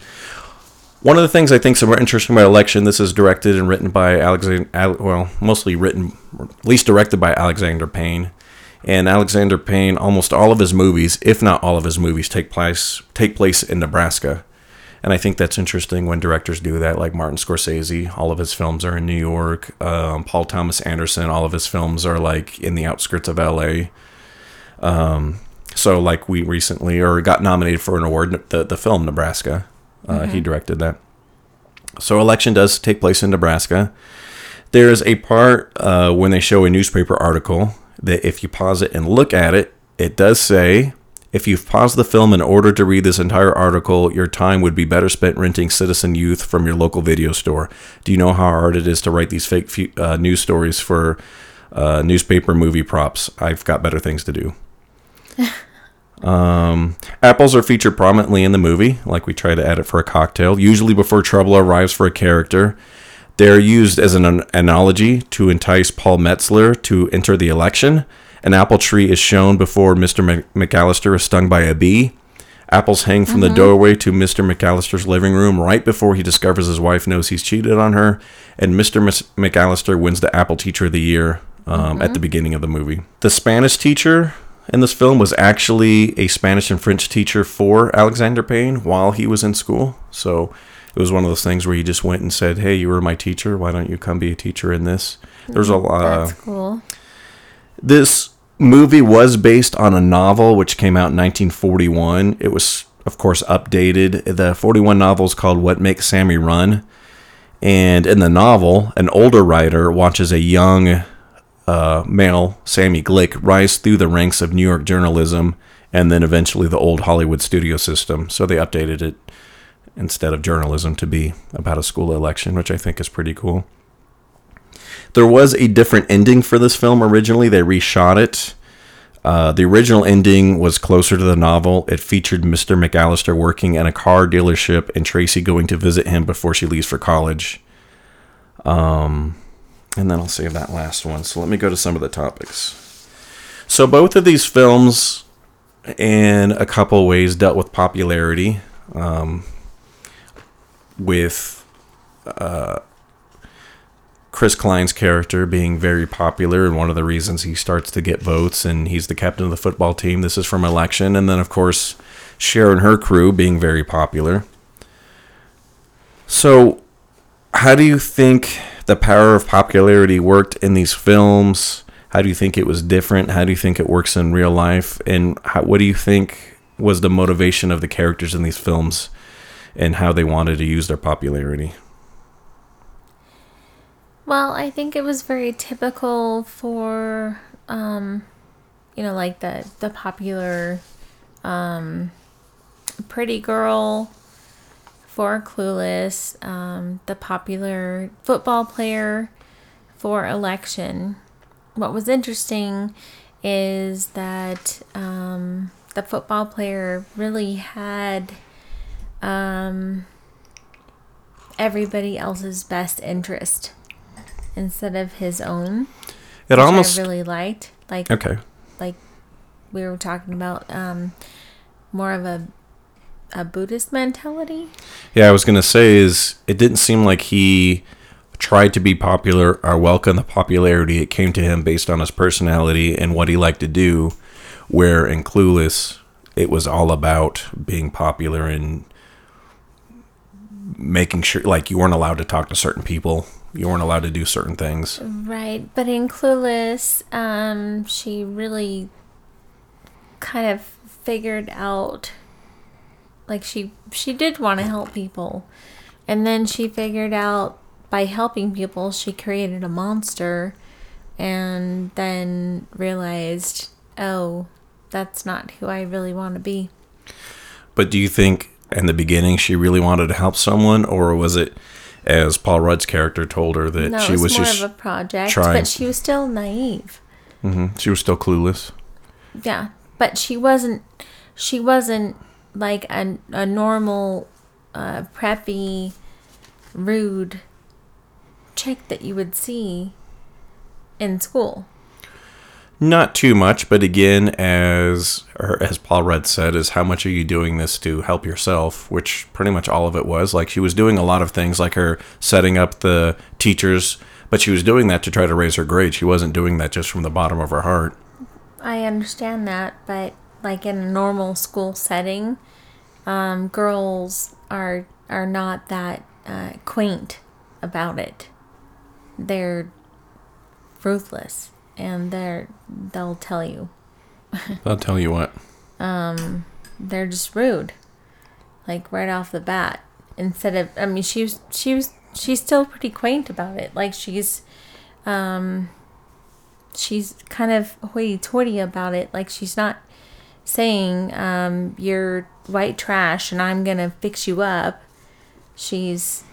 One of the things I think is more interesting about election, this is directed and written by Alexander, well, mostly written, at least directed by Alexander Payne And Alexander Payne, almost all of his movies, if not all of his movies, take place take place in Nebraska. And I think that's interesting when directors do that, like Martin Scorsese. All of his films are in New York. Um, Paul Thomas Anderson, all of his films are like in the outskirts of LA. Um, so, like we recently, or got nominated for an award, the the film Nebraska. Uh, He directed that. So, election does take place in Nebraska. There's a part uh, when they show a newspaper article that if you pause it and look at it, it does say, if you've paused the film in order to read this entire article, your time would be better spent renting Citizen Youth from your local video store. Do you know how hard it is to write these fake uh, news stories for uh, newspaper movie props? I've got better things to do. Um, apples are featured prominently in the movie, like we try to add it for a cocktail, usually before trouble arrives for a character. They're used as an, an analogy to entice Paul Metzler to enter the election. An apple tree is shown before Mr. McAllister is stung by a bee. Apples hang from the doorway to Mr. McAllister's living room right before he discovers his wife knows he's cheated on her. And Mr. McAllister wins the Apple Teacher of the Year um, at the beginning of the movie. The Spanish teacher in this film was actually a Spanish and French teacher for Alexander Payne while he was in school. So it was one of those things where he just went and said, "Hey, you were my teacher. Why don't you come be a teacher in this?" There's a lot. That's cool. This movie was based on a novel which came out in 1941. It was, of course, updated. The 41 novel is called What Makes Sammy Run. And in the novel, an older writer watches a young uh, male, Sammy Glick, rise through the ranks of New York journalism and then eventually the old Hollywood studio system. So they updated it instead of journalism to be about a school election, which I think is pretty cool. There was a different ending for this film originally. They reshot it. Uh, the original ending was closer to the novel. It featured Mr. McAllister working in a car dealership and Tracy going to visit him before she leaves for college. Um, and then I'll save that last one. So let me go to some of the topics. So both of these films, in a couple ways, dealt with popularity. Um, with Chris Klein's character being very popular and one of the reasons he starts to get votes and he's the captain of the football team. This is from election. And then, of course, Cher and her crew being very popular. So, how do you think the power of popularity worked in these films? How do you think it was different? How do you think it works in real life? And how, what do you think was the motivation of the characters in these films and how they wanted to use their popularity? Well, I think it was very typical for, um, you know, like the the popular, um, pretty girl for Clueless, um, the popular football player for Election. What was interesting is that um, the football player really had um, everybody else's best interest instead of his own. It almost I really liked. Like okay. like we were talking about um more of a a Buddhist mentality. Yeah, I was gonna say is it didn't seem like he tried to be popular or welcome the popularity. It came to him based on his personality and what he liked to do. Where in Clueless, it was all about being popular and making sure like you weren't allowed to talk to certain people. You weren't allowed to do certain things. Right, but in Clueless, um she really kind of figured out like she she did want to help people. And then she figured out by helping people she created a monster and then realized, "Oh, that's not who I really want to be." But do you think in the beginning she really wanted to help someone, or was it as Paul Rudd's character told her that No, she was, was just of a project, trying- but she was still naive. Mm-hmm. she was still clueless? Yeah, but she wasn't. She wasn't like a a normal, uh, preppy, rude chick that you would see in school. Not too much, but again, as or as Paul Rudd said, is how much are you doing this to help yourself? Which pretty much all of it was. Like she was doing a lot of things, like her setting up the teachers, but she was doing that to try to raise her grade. She wasn't doing that just from the bottom of her heart. I understand that, but like in a normal school setting, um, girls are are not that uh, quaint about it. They're ruthless, and they're they'll tell you they'll tell you what. Um, they're just rude, like right off the bat. Instead of, I mean, she was she was she's still pretty quaint about it. Like she's, um, she's kind of hoity-toity about it. Like she's not saying, um, "You're white trash and I'm gonna fix you up." She's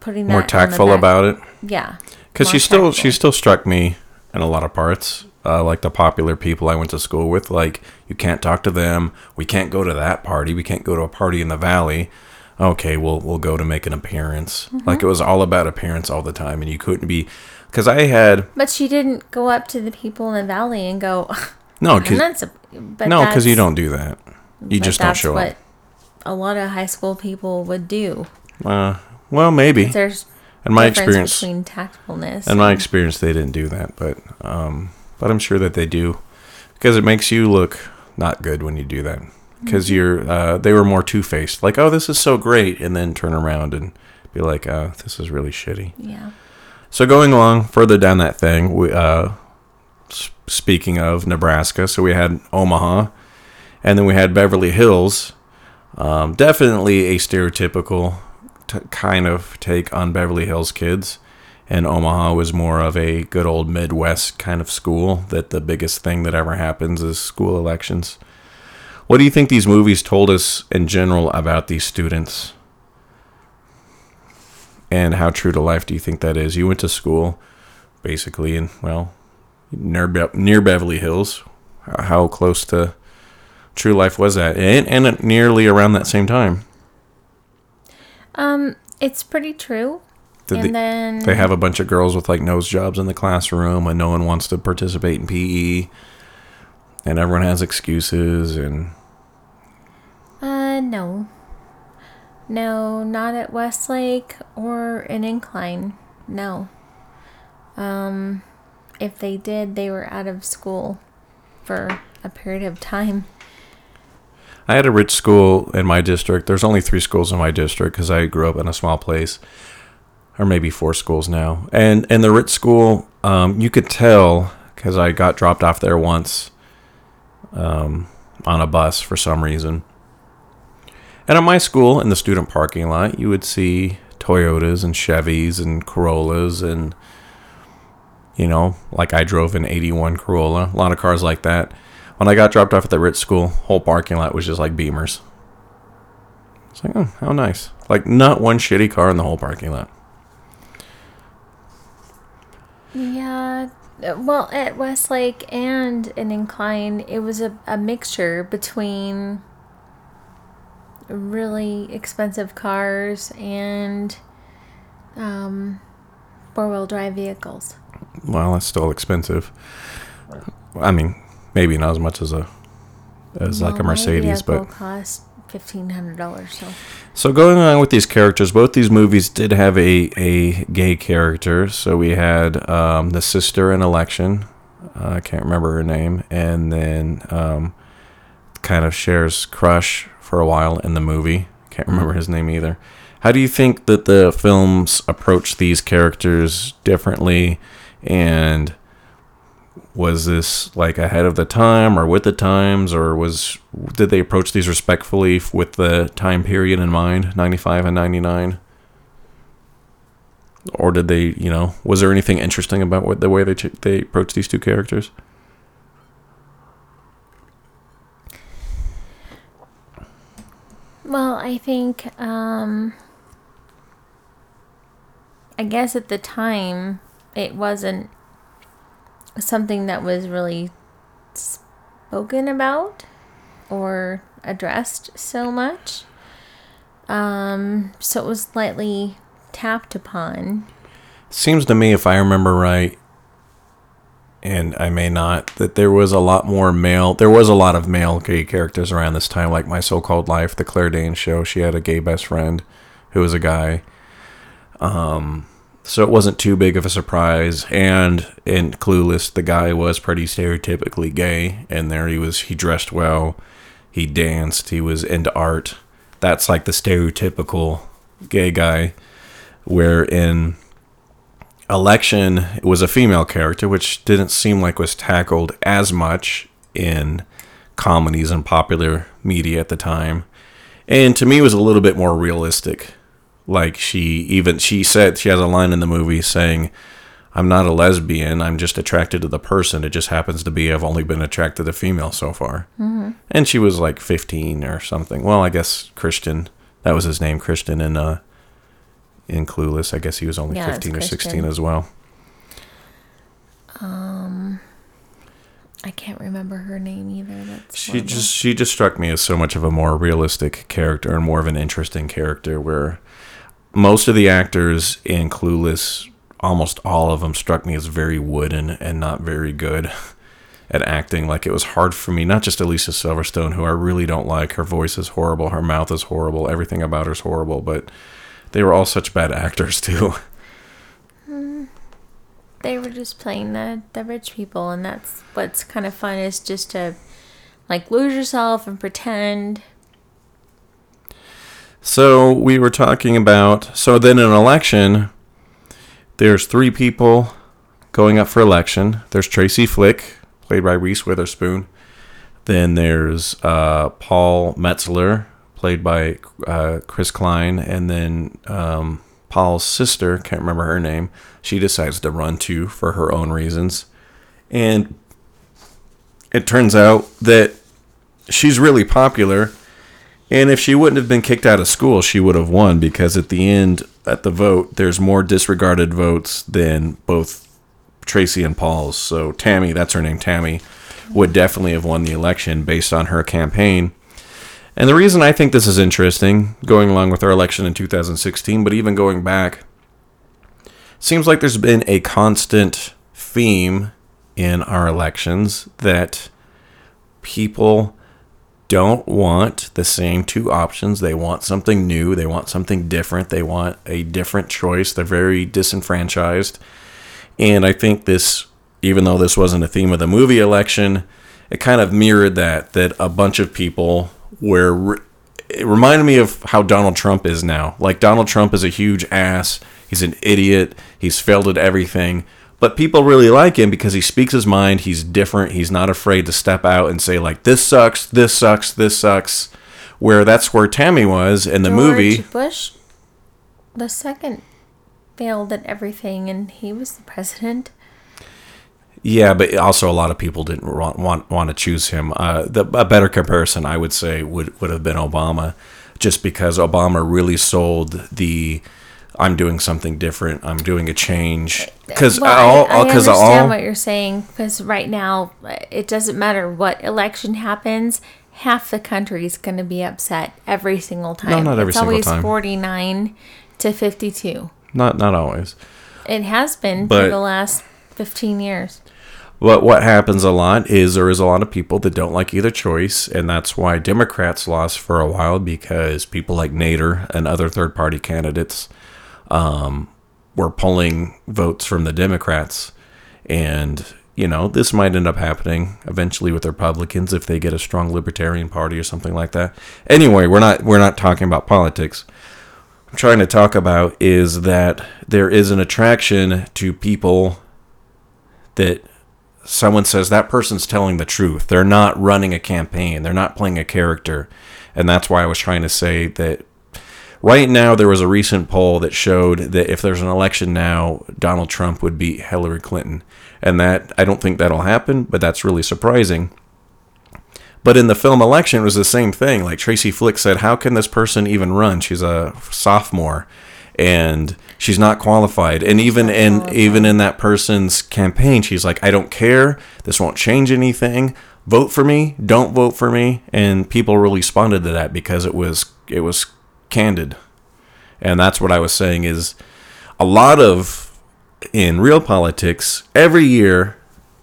putting that More tactful about it. Yeah, because she still she still struck me in a lot of parts uh, like the popular people i went to school with like you can't talk to them we can't go to that party we can't go to a party in the valley okay we'll we'll go to make an appearance Mm-hmm. like it was all about appearance all the time and you couldn't be because i had But she didn't go up to the people in the valley and go, no "I'm because not sup-" but no because you don't do that you just don't that's show what up A lot of high school people would do. uh, well maybe There's in my experience between tactfulness. In my experience, they didn't do that, but um, but I'm sure that they do because it makes you look not good when you do that. Because you're uh, they were more two faced, like oh this is so great, and then turn around and be like uh, this is really shitty. yeah. So going along further down that thing, we uh, speaking of Nebraska, so we had Omaha, and then we had Beverly Hills. Um, definitely a stereotypical t- kind of take on Beverly Hills kids. And Omaha was more of a good old Midwest kind of school. That the biggest thing that ever happens is school elections. What do you think these movies told us in general about these students? And how true to life do you think that is? You went to school, basically, in well, near Be- near Beverly Hills. How- close to true life was that? And and nearly around that same time. Um, it's pretty true. Did and they, then they have a bunch of girls with like nose jobs in the classroom, and no one wants to participate in PE, and everyone has excuses, and Uh, no. No, not at Westlake or in Incline. No. Um, if they did, they were out of school for a period of time. I had a rich school in my district. There's only three schools in my district because I grew up in a small place, or maybe four schools now. And and the rich school, um, you could tell because I got dropped off there once, um, on a bus for some reason. And at my school, in the student parking lot, you would see Toyotas and Chevys and Corollas and you know, like I drove an 81 Corolla, a lot of cars like that. When I got dropped off at the Ritz school, whole parking lot was just like Beamers. It's like, oh, how nice. Like, not one shitty car in the whole parking lot. Yeah. uh, Well, at Westlake and in Incline, it was a, a mixture between really expensive cars and um, four wheel drive vehicles. Well, that's still expensive. I mean, maybe not as much as a as like a Mercedes, but cost fifteen hundred dollars. So So going on with these characters, both these movies did have a, a gay character. So we had um, the sister in Election. Uh, I can't remember her name, and then um, kind of shares crush for a while in the movie. Can't remember his name either. How do you think that the films approach these characters differently, and was this like ahead of the time or with the times or was did they approach these respectfully with the time period in mind 95 and 99 or did they you know was there anything interesting about what the way they they approached these two characters? Well, I think, um, I guess at the time, it wasn't something that was really spoken about or addressed so much. Um, so it was lightly tapped upon. seems to me if i remember right and i may not that there was a lot more male there was a lot of male gay characters around this time like my so-called life the claire danes show she had a gay best friend who was a guy um so it wasn't too big of a surprise. And in Clueless, the guy was pretty stereotypically gay, and there he was. He dressed well, he danced, he was into art. That's like the stereotypical gay guy. Where in Election, it was a female character, which didn't seem like was tackled as much in comedies and popular media at the time. And to me, was a little bit more realistic. Like she even she said she has a line in the movie saying, "I'm not a lesbian. I'm just attracted to the person. It just happens to be I've only been attracted to female so far." Mm-hmm. And she was like 15 or something. Well, I guess Christian. That was his name, Christian, in uh, in Clueless. I guess he was only Yeah, 15 or 16 as well. Um, I can't remember her name either. That's She horrible. just she just struck me as so much of a more realistic character and more of an interesting character where most of the actors in Clueless almost all of them struck me as very wooden and not very good at acting. Like it was hard for me not just Alicia Silverstone who I really don't like. Her voice is horrible. Her mouth is horrible. Everything about her is horrible but they were all such bad actors too. Hmm. They were just playing the the rich people, and that's what's kind of fun is just to like lose yourself and pretend. So we were talking about so then in an election, there's three people going up for election. There's Tracy Flick, played by Reese Witherspoon. Then there's uh, Paul Metzler, played by uh, Chris Klein, and then um, Paul's sister, can't remember her name. She decides to run too for her own reasons, and it turns out that she's really popular. And if she wouldn't have been kicked out of school, she would have won because at the end, at the vote, there's more disregarded votes than both Tracy and Paul's. So Tammy, that's her name, Tammy, would definitely have won the election based on her campaign. And the reason I think this is interesting, going along with our election in 2016, but even going back, seems like there's been a constant theme in our elections that people don't want the same two options. They want something new. They want something different. They want a different choice. They're very disenfranchised. And I think this, even though this wasn't a theme of the movie election, it kind of mirrored that, that a bunch of people were. It reminded me of how Donald Trump is now. Like, Donald Trump is a huge ass. He's an idiot. He's failed at everything. But people really like him because he speaks his mind. He's different. He's not afraid to step out and say, like, this sucks, this sucks, this sucks. Where that's where Tammy was in the George movie. Bush, the second, failed at everything, and he was the president. Yeah, but also a lot of people didn't want want, want to choose him. Uh, the, a better comparison, I would say, would would have been Obama, just because Obama really sold the "I'm doing something different. I'm doing a change." Because Well, I, I understand all, what you're saying because right now uh, it doesn't matter what election happens. Half the country is going to be upset every single time. No, not every it's single always time. 49 to 52. not not always. It has been But- for the last 15 years. But what happens a lot is there is a lot of people that don't like either choice, and that's why Democrats lost for a while because people like Nader and other third party candidates um, were pulling votes from the Democrats. And, you know, this might end up happening eventually with Republicans if they get a strong libertarian party or something like that. Anyway, we're not we're not talking about politics. I'm trying to talk about is that there is an attraction to people that someone says that person's telling the truth. They're not running a campaign. They're not playing a character. And that's why I was trying to say that right now there was a recent poll that showed that if there's an election now, Donald Trump would beat Hillary Clinton. And that I don't think that'll happen, but that's really surprising. But in the film election, it was the same thing. Like Tracy Flick said, how can this person even run? She's a sophomore, and she's not qualified. And even in even in that person's campaign, she's like, I don't care. This won't change anything. Vote for me. Don't vote for me. And people really responded to that because it was it was candid. And that's what I was saying is a lot of in real politics every year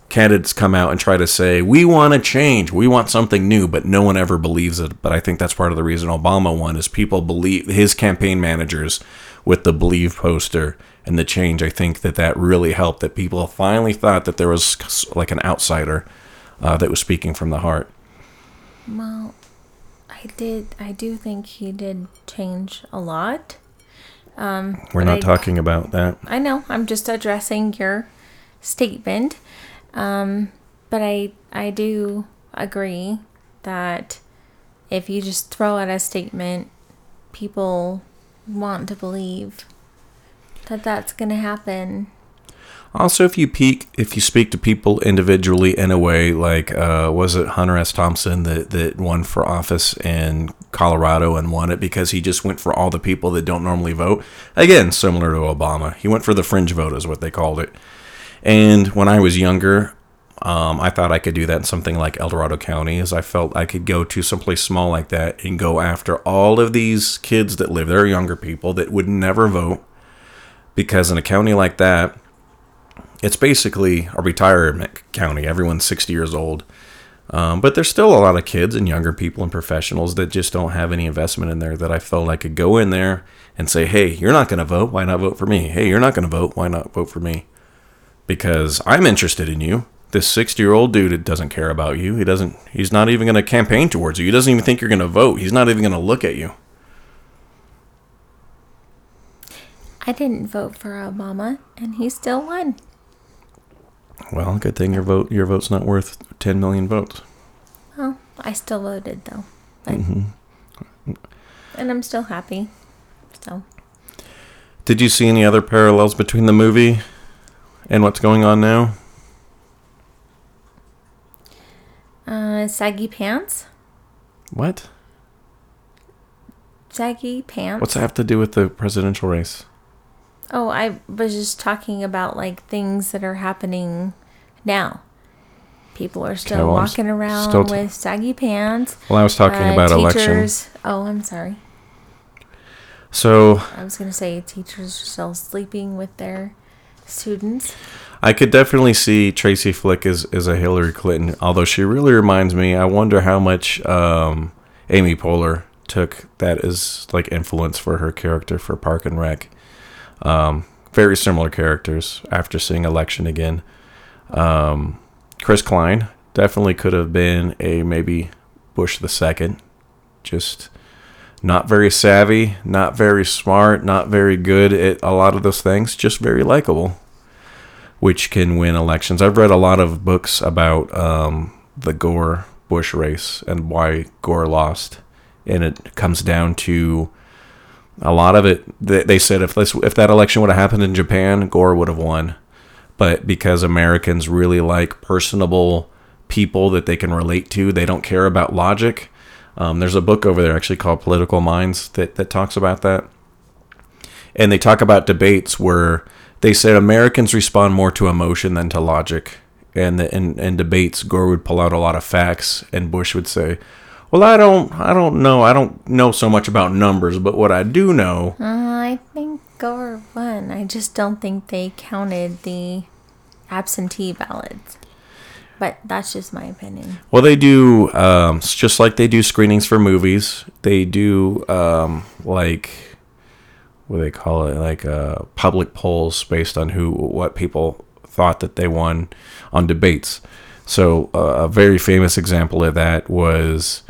candidates come out and try to say we want to change we want something new but no one ever believes it but i think that's part of the reason obama won is people believe his campaign managers with the Believe poster and the change. I think that that really helped. That people finally thought that there was like an outsider uh, that was speaking from the heart. Well, I did. I do think he did change a lot. Um, We're not I- talking about that. I know. I'm just addressing your statement. Um, but I I do agree that if you just throw out a statement, people want to believe that that's going to happen. Also, if you peek, if you speak to people individually in a way, like uh, was it Hunter S. Thompson that that won for office in Colorado and won it because he just went for all the people that don't normally vote. Again, similar to Obama, he went for the fringe vote, is what they called it. And when I was younger, um, I thought I could do that in something like El Dorado County, as I felt I could go to someplace small like that and go after all of these kids that live there, younger people that would never vote, because in a county like that it's basically a retirement county. Everyone's 60 years old. Um, but there's still a lot of kids and younger people and professionals that just don't have any investment in there that I felt I could go in there and say, hey, you're not going to vote. Why not vote for me? Hey, you're not going to vote. Why not vote for me? Because I'm interested in you. This 60 year old dude doesn't care about you. He doesn't, he's not even going to campaign towards you. He doesn't even think you're going to vote. He's not even going to look at you. I didn't vote for Obama, and he still won. Well, good thing your vote, your vote's not worth 10 million votes. Well, I still voted though, Mm-hmm. and I'm still happy. So Did you see any other parallels between the movie and what's going on now? Uh, saggy pants. What? Saggy pants. What's that have to do with the presidential race? Oh, I was just talking about like things that are happening now. People are still Okay, well, walking around still t- with saggy pants. Well, I was talking Uh, about election. teachers- Oh, I'm sorry. So I was gonna say teachers are still sleeping with their students. I could definitely see Tracy Flick as, as a Hillary Clinton, although she really reminds me. I wonder how much um, Amy Poehler took that as like influence for her character for Park and Rec. Um, very similar characters after seeing Election again. Um, Chris Klein definitely could have been a maybe Bush the second. Just not very savvy, not very smart, not very good at a lot of those things. Just very likable which can win elections. I've read a lot of books about um, the Gore Bush race and why Gore lost, and it comes down to a lot of it. They, said if this if that election would have happened in Japan, Gore would have won, but because Americans really like personable people that they can relate to, they don't care about logic. Um, there's a book over there actually called Political Minds that, that talks about that and they talk about debates where they said Americans respond more to emotion than to logic. And in, in debates, Gore would pull out a lot of facts, and Bush would say, "Well, I don't, I don't know, I don't know so much about numbers, but what I do know, Uh, I think Gore won. I just don't think they counted the absentee ballots. But that's just my opinion. well, they do um, just like they do screenings for movies. They do um, like what do they call it, like uh, public polls based on who, what people thought that they won on debates. So uh, a very famous example of that was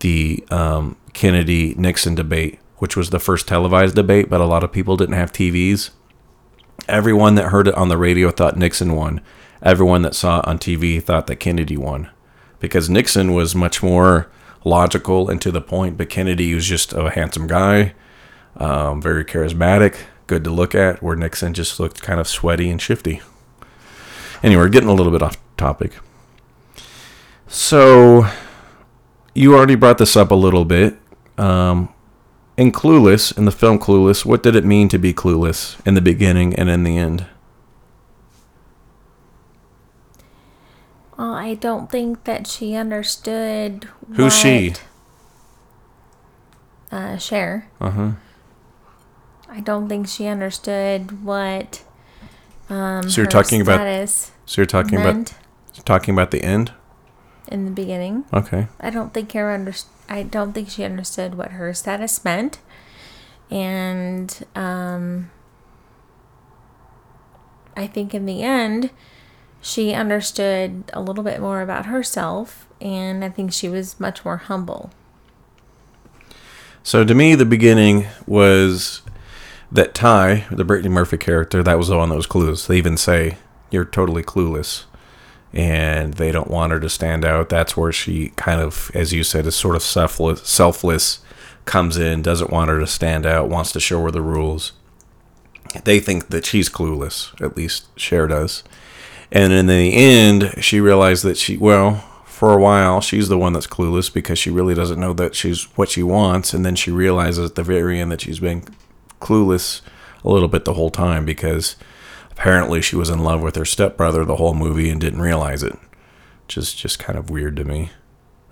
the um, Kennedy Nixon debate, which was the first televised debate, but a lot of people didn't have TVs. Everyone that heard it on the radio thought Nixon won. Everyone that saw it on TV thought that Kennedy won, because Nixon was much more logical and to the point, but Kennedy was just a handsome guy, um, very charismatic, good to look at. Where Nixon just looked kind of sweaty and shifty. Anyway, we're getting a little bit off topic. So, you already brought this up a little bit. Um, in Clueless, in the film Clueless, what did it mean to be clueless in the beginning and in the end? Well, I don't think that she understood. Who's she? Uh, Cher. Uh huh. I don't think she understood what. Um, So you're talking about- So you're talking meant about talking about the end? In the beginning. Okay. I don't think her under. I don't think she understood what her status meant, And um, I think in the end, she understood a little bit more about herself, and I think she was much more humble. So to me, the beginning was that Tai, the Brittany Murphy character, that was the one that was clueless. They even say, You're totally clueless. And they don't want her to stand out. That's where she kind of, as you said, is sort of selfless, selfless comes in, doesn't want her to stand out, wants to show her the rules. They think that she's clueless, at least Cher does. And in the end, she realized that she, well, for a while, she's the one that's clueless because she really doesn't know that she's what she wants. And then she realizes at the very end that she's been clueless a little bit the whole time because apparently she was in love with her stepbrother the whole movie and didn't realize it. Which is just kind of weird to me.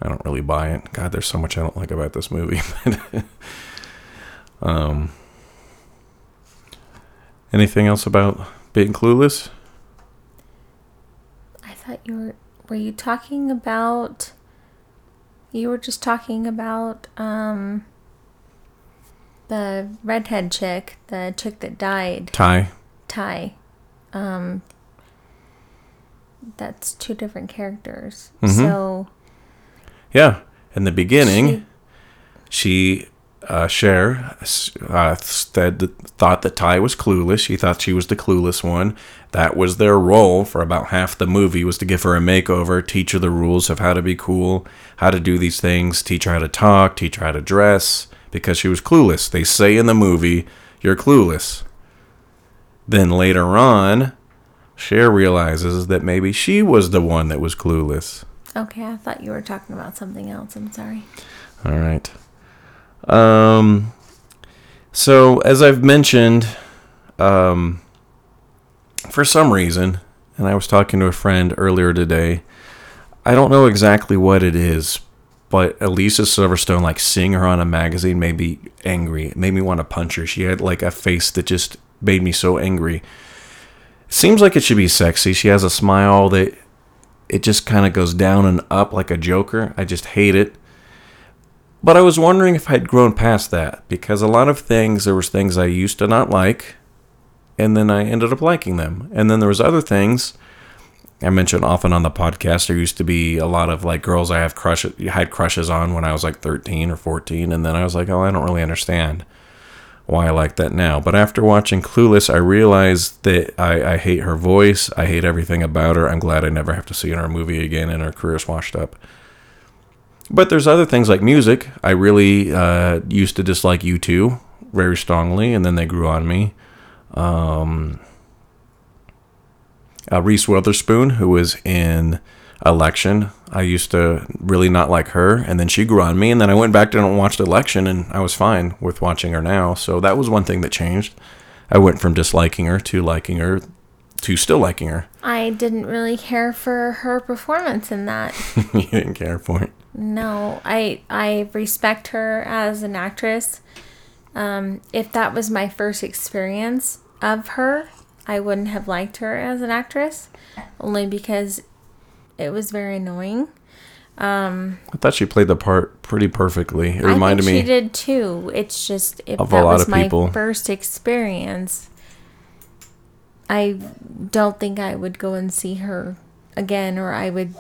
I don't really buy it. God, there's so much I don't like about this movie. um, anything else about being clueless? I thought you were. Were you talking about. You were just talking about um, the redhead chick, the chick that died. Tai. Tai. Um, that's two different characters. Mhm. So Yeah. In the beginning, she, uh, Cher, uh, said, thought that Tai was clueless. She thought she was the clueless one. That was their role for about half the movie was to give her a makeover, teach her the rules of how to be cool, how to do these things, teach her how to talk, teach her how to dress, because she was clueless. They say in the movie, you're clueless. Then later on, Cher realizes that maybe she was the one that was clueless. okay, I thought you were talking about something else. I'm sorry. All right. Um, so as I've mentioned, um, for some reason, and I was talking to a friend earlier today, I don't know exactly what it is, but Alicia Silverstone, like seeing her on a magazine, made me angry. It made me want to punch her. She had like a face that just made me so angry. Seems like it should be sexy. She has a smile that it just kind of goes down and up like a joker. I just hate it. But I was wondering if I'd grown past that because a lot of things there was things I used to not like and then I ended up liking them. And then there was other things I mentioned often on the podcast there used to be a lot of like girls I have crush had crushes on when I was like 13 or 14 and then I was like, "Oh, I don't really understand why I like that now. But after watching Clueless, I realized that I, I hate her voice. I hate everything about her. I'm glad I never have to see her in a movie again and her career's washed up. But there's other things like music. I really uh, used to dislike U2 very strongly, and then they grew on me. Um, uh, Reese Witherspoon, who was in Election, I used to really not like her, and then she grew on me, and then I went back and watched Election, and I was fine with watching her now. So that was one thing that changed. I went from disliking her to liking her to still liking her. I didn't really care for her performance in that. you didn't care for it. No, I I respect her as an actress. Um, if that was my first experience of her, I wouldn't have liked her as an actress, only because it was very annoying. Um, I thought she played the part pretty perfectly. It I reminded think me. she did too. It's just if of a that lot was of my first experience, I don't think I would go and see her again, or I would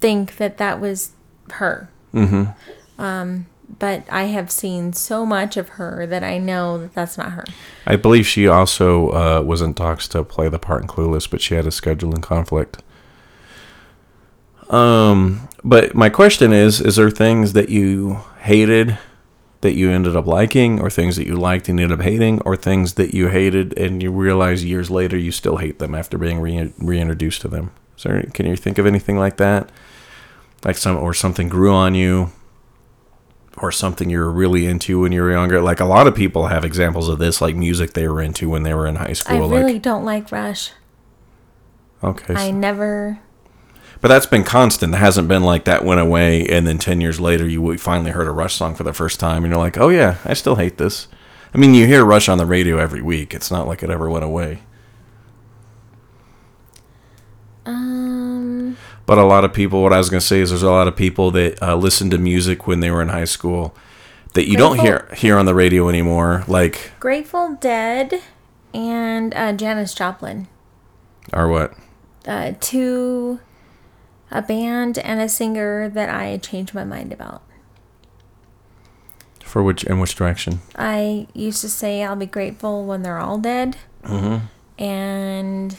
think that that was her. Mm-hmm. Um, but I have seen so much of her that I know that that's not her. I believe she also uh, was in talks to play the part in Clueless, but she had a scheduling conflict. Um, but my question is: Is there things that you hated that you ended up liking, or things that you liked and ended up hating, or things that you hated and you realize years later you still hate them after being re- reintroduced to them? Is there, can you think of anything like that? Like some, or something grew on you, or something you were really into when you were younger. Like a lot of people have examples of this, like music they were into when they were in high school. I really like don't like Rush. okay, I so- never. But that's been constant. It hasn't been like that went away, and then ten years later you finally heard a Rush song for the first time, and you're like, oh yeah, I still hate this. I mean, you hear Rush on the radio every week. It's not like it ever went away. Um. But a lot of people, what I was going to say is there's a lot of people that uh, listened to music when they were in high school that you don't hear hear on the radio anymore, like Grateful Dead and uh, Janis Joplin. or what? Uh, two, a band and a singer that I changed my mind about. For which in which direction? I used to say I'll be grateful when they're all dead. And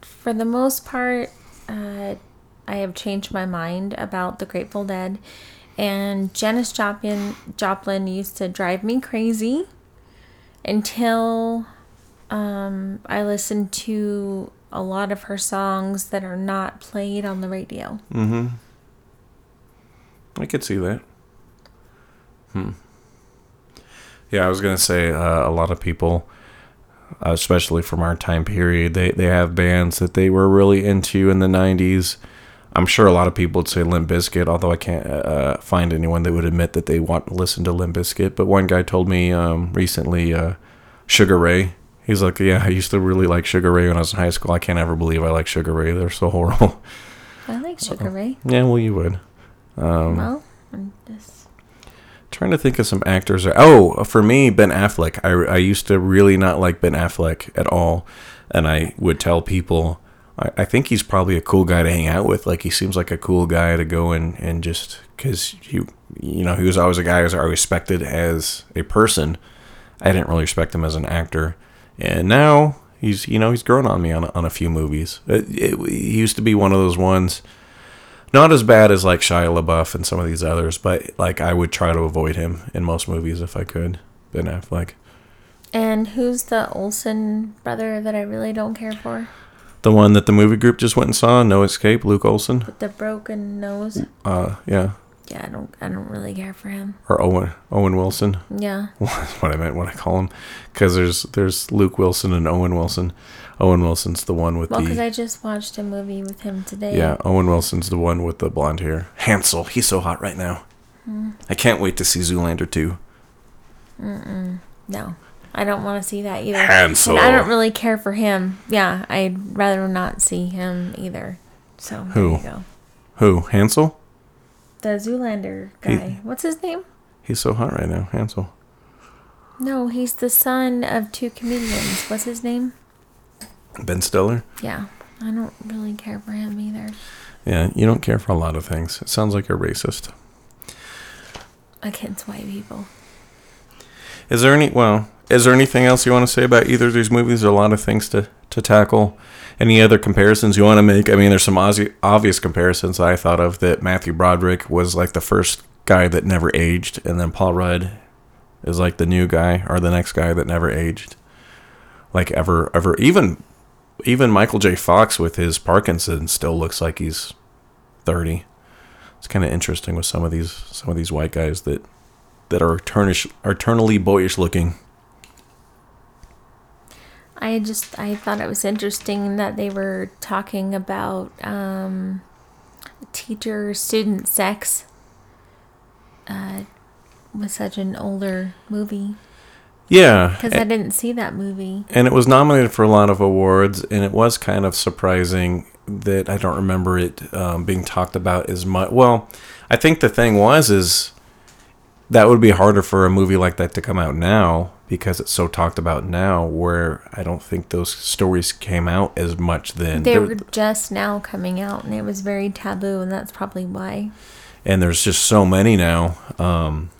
for the most part, uh, I have changed my mind about the Grateful Dead. And Janis Joplin, Joplin used to drive me crazy until um, I listened to a lot of her songs that are not played on the radio. Mm-hmm. I could see that. Hmm. Yeah, I was gonna say uh, a lot of people, uh, especially from our time period, they they have bands that they were really into in the '90s. I'm sure a lot of people would say Limp Bizkit, although I can't uh, find anyone that would admit that they want to listen to Limp Bizkit. But one guy told me um, recently, uh, Sugar Ray. He's like, yeah, I used to really like Sugar Ray when I was in high school. I can't ever believe I like Sugar Ray. They're so horrible. I like Sugar Ray. yeah, well, you would. Um, well, I'm just Trying to think of some actors. Oh, for me, Ben Affleck. I, I used to really not like Ben Affleck at all. And I would tell people, I, I think he's probably a cool guy to hang out with. Like, he seems like a cool guy to go and, and just, because he, you know, he was always a guy who I respected as a person. I didn't really respect him as an actor. And now he's, you know, he's grown on me on, a- on a few movies. It, it, he used to be one of those ones not as bad as like Shia LaBeouf and some of these others, but like I would try to avoid him in most movies if I could. Ben Affleck, And who's the Olsen brother that I really don't care for? the one that the movie group just went and saw, No Escape, Luke Olson. With the broken nose? Uh, yeah, Yeah, I don't I don't really care for him. or Owen Owen Wilson. Yeah. That's what I meant when I call him, because there's there's Luke Wilson and Owen Wilson. Owen Wilson's the one with the. Well, because I just watched a movie with him today. yeah. Owen Wilson's the one with the blonde hair. Hansel, he's so hot right now. Hmm. I can't wait to see Zoolander 2. No. I don't want to see that either. Hansel. And I don't really care for him. Yeah, I'd rather not see him either. So there Who? you go. Who? Hansel? The Zoolander He- guy. What's his name? He's so hot right now, Hansel. No, he's the son of two comedians. What's his name? Ben Stiller. Yeah. I don't really care for him either. Yeah, you don't care for a lot of things. It sounds like you're racist. Against white people. Is there any well, is there anything else you want to say about either of these movies? There are a lot of things to, to tackle. Any other comparisons you want to make? I mean, there's some obvious comparisons I thought of that Matthew Broderick was like the first guy that never aged, and then Paul Rudd is like the new guy or the next guy that never aged. Like ever, ever, even, even Michael J. Fox with his Parkinson still looks like he's thirty. It's kind of interesting with some of these some of these white guys that that are eternish, eternally boyish looking. I just I thought it was interesting that they were talking about um, teacher student sex uh, with such an older movie Yeah, because I didn't see that movie. and it was nominated for a lot of awards, and it was kind of surprising that I don't remember it um, being talked about as much. Well, I think the thing was is that would be harder for a movie like that to come out now because it's so talked about now. Where I don't think those stories came out as much then. They were just now coming out, and it was very taboo, and that's probably why. and there's just so many now. Um,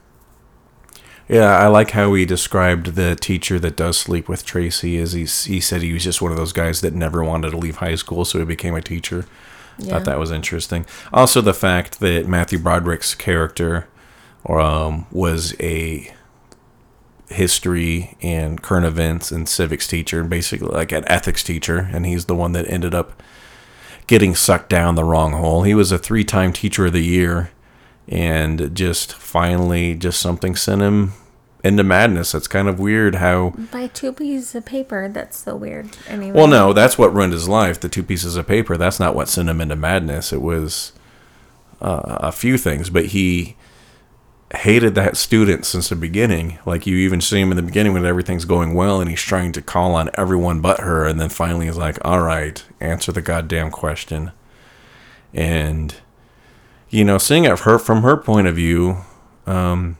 yeah, I like how he described the teacher that does sleep with Tracy. As he he said, he was just one of those guys that never wanted to leave high school, so he became a teacher. Yeah. Thought that was interesting. Also, the fact that Matthew Broderick's character um, was a history and current events and civics teacher, basically like an ethics teacher, and he's the one that ended up getting sucked down the wrong hole. He was a three-time teacher of the year, and just finally, just something sent him into madness. That's kind of weird how. By two pieces of paper, that's so weird. Anyway. Well, no, that's what ruined his life. The two pieces of paper. That's not what sent him into madness. It was uh, a few things, but he hated that student since the beginning. Like you even see him in the beginning when everything's going well, and he's trying to call on everyone but her, and then finally he's like, "All right, answer the goddamn question." And you know, seeing it her from her point of view, um,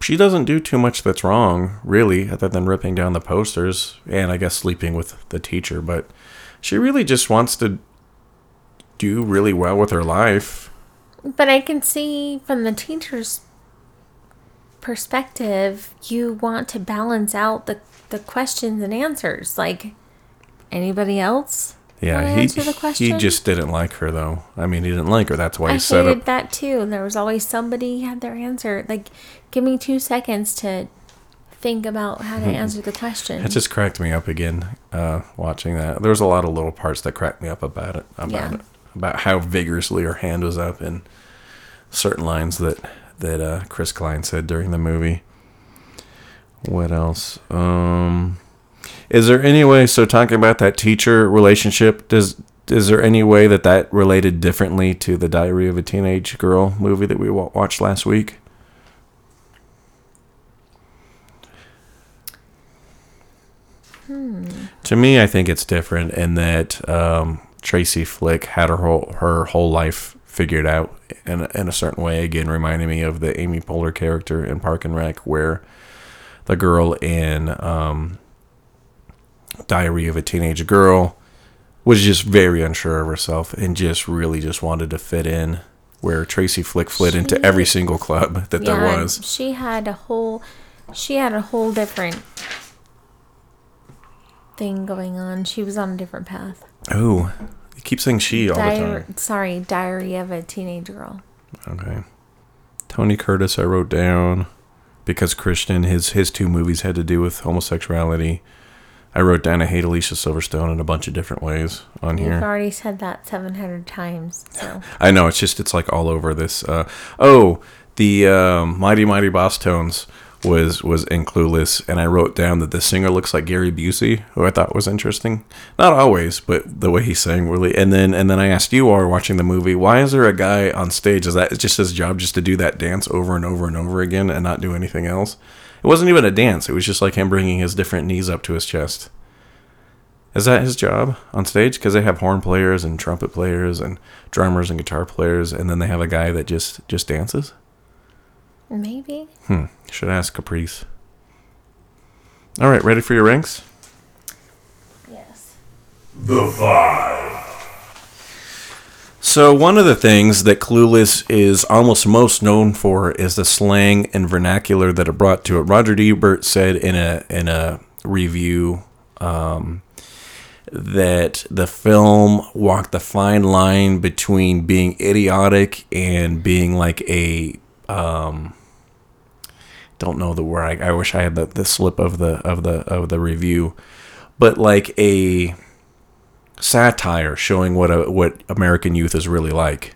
she doesn't do too much that's wrong, really, other than ripping down the posters and I guess sleeping with the teacher. But she really just wants to do really well with her life. But I can see from the teacher's perspective, you want to balance out the, the questions and answers. Like, anybody else? Yeah, he answer the he just didn't like her though. I mean, he didn't like her. That's why I he set hated up. that too. There was always somebody had their answer. Like, give me two seconds to think about how to answer the question. It just cracked me up again uh, watching that. There was a lot of little parts that cracked me up about it. About Yeah. it. About how vigorously her hand was up in certain lines that that uh, Chris Klein said during the movie. What else? Um, is there any way? So talking about that teacher relationship, does is there any way that that related differently to the Diary of a Teenage Girl movie that we watched last week? To me, I think it's different in that um, Tracy Flick had her whole her whole life figured out in in a certain way. Again, reminding me of the Amy Poehler character in Park and Rec, where the girl in um, Diary of a Teenage Girl was just very unsure of herself and just really just wanted to fit in. Where Tracy Flick fit into every single club that there was. She had a whole, she had a whole different thing going on. She was on a different path. Oh, you keep saying she all the time. sorry, Diary of a Teenage Girl. Okay. Tony Curtis, I wrote down because Christian, his his two movies had to do with homosexuality. I wrote down I hate Alicia Silverstone in a bunch of different ways on here. You've already said that seven hundred times. So I know it's just it's like all over this. Uh, oh, the um, Mighty Mighty Bosstones was was in Clueless, and I wrote down that the singer looks like Gary Busey, who I thought was interesting. Not always, but the way he sang really. And then and then I asked you while watching the movie, why is there a guy on stage? Is that just his job just to do that dance over and over and over again and not do anything else? It wasn't even a dance. It was just like him bringing his different knees up to his chest. Is that his job on stage? Because they have horn players and trumpet players and drummers and guitar players, and then they have a guy that just just dances. Maybe Hmm. Should ask Caprice. All right, ready for your ranks? yes. The Five. So one of the things that Clueless is almost most known for is the slang and vernacular that it brought to it. Roger Ebert said in a in a review um, that the film walked the fine line between being idiotic and being like a um, don't know the word. I, I wish I had the, the slip of the of the of the review, but like a satire showing what a, what American youth is really like.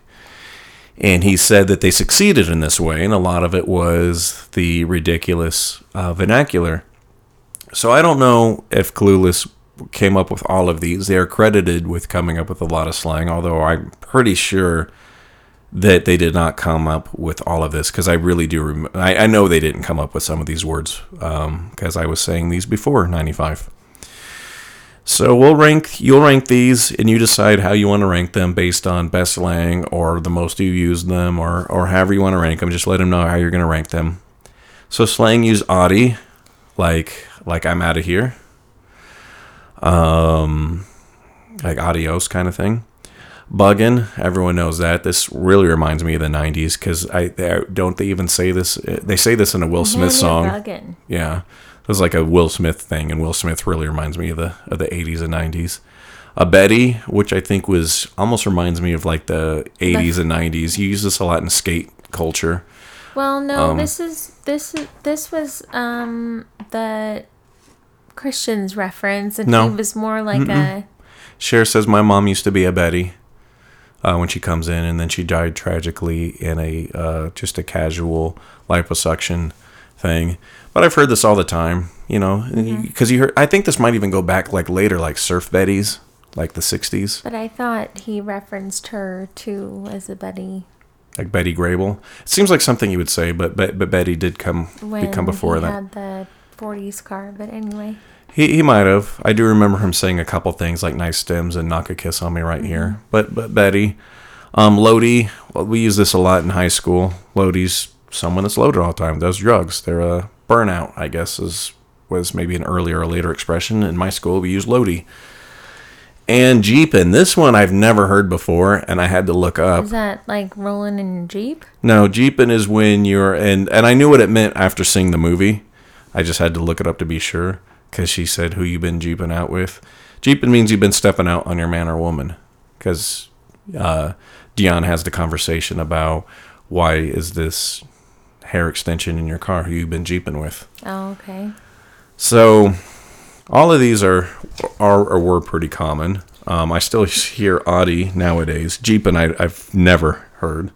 And he said that they succeeded in this way, and a lot of it was the ridiculous uh, vernacular. So I don't know if Clueless came up with all of these. They are credited with coming up with a lot of slang, although I'm pretty sure that they did not come up with all of this because I really do. Rem- I, I know they didn't come up with some of these words um because I was saying these before '95. So we'll rank. You'll rank these, and you decide how you want to rank them based on best slang or the most you use them, or or however you want to rank them. Just let them know how you're going to rank them. So slang use Audi, like like I'm out of here. Um, like adios kind of thing. Bugging, everyone knows that. This really reminds me of the '90s because I they, don't they even say this? They say this in a Will Smith song. Yeah, it was like a Will Smith thing, and Will Smith really reminds me of the of the '80s and '90s. A Betty, which I think was almost reminds me of like the '80s and '90s. You use this a lot in skate culture. Well, no, Um, this is this is this was um the Christian's reference, and No. he was more like a Cher says my mom used to be a Betty uh, when she comes in, and then she died tragically in a uh, just a casual liposuction thing. But I've heard this all the time, you know, because you heard. I think this might even go back like later, like surf Bettys, like the '60s. But I thought he referenced her too as a Betty like Betty Grable. It seems like something you would say, but but, but Betty did come when did come before he that. had the '40s car. But anyway, He he might have. I do remember him saying a couple things like "nice stems" and "knock a kiss on me right here." But but Betty, um, Lodi. Well, we use this a lot in high school. Lodi's someone that's loaded all the time, does drugs. They're a burnout, I guess, is was maybe an earlier or later expression. In my school, we use loady. And jeeping. This one I've never heard before, and I had to look up. Is that like rolling in your Jeep? No, jeeping is when you're and and I knew what it meant after seeing the movie. I just had to look it up to be sure because she said who you been jeeping out with. Jeeping means you've been stepping out on your man or woman. Because uh, Dionne has the conversation about why is this hair extension in your car? Who you been jeeping with? Oh, okay. So all of these are are or were pretty common. Um, I still hear Audi nowadays. Jeeping I, I've never heard.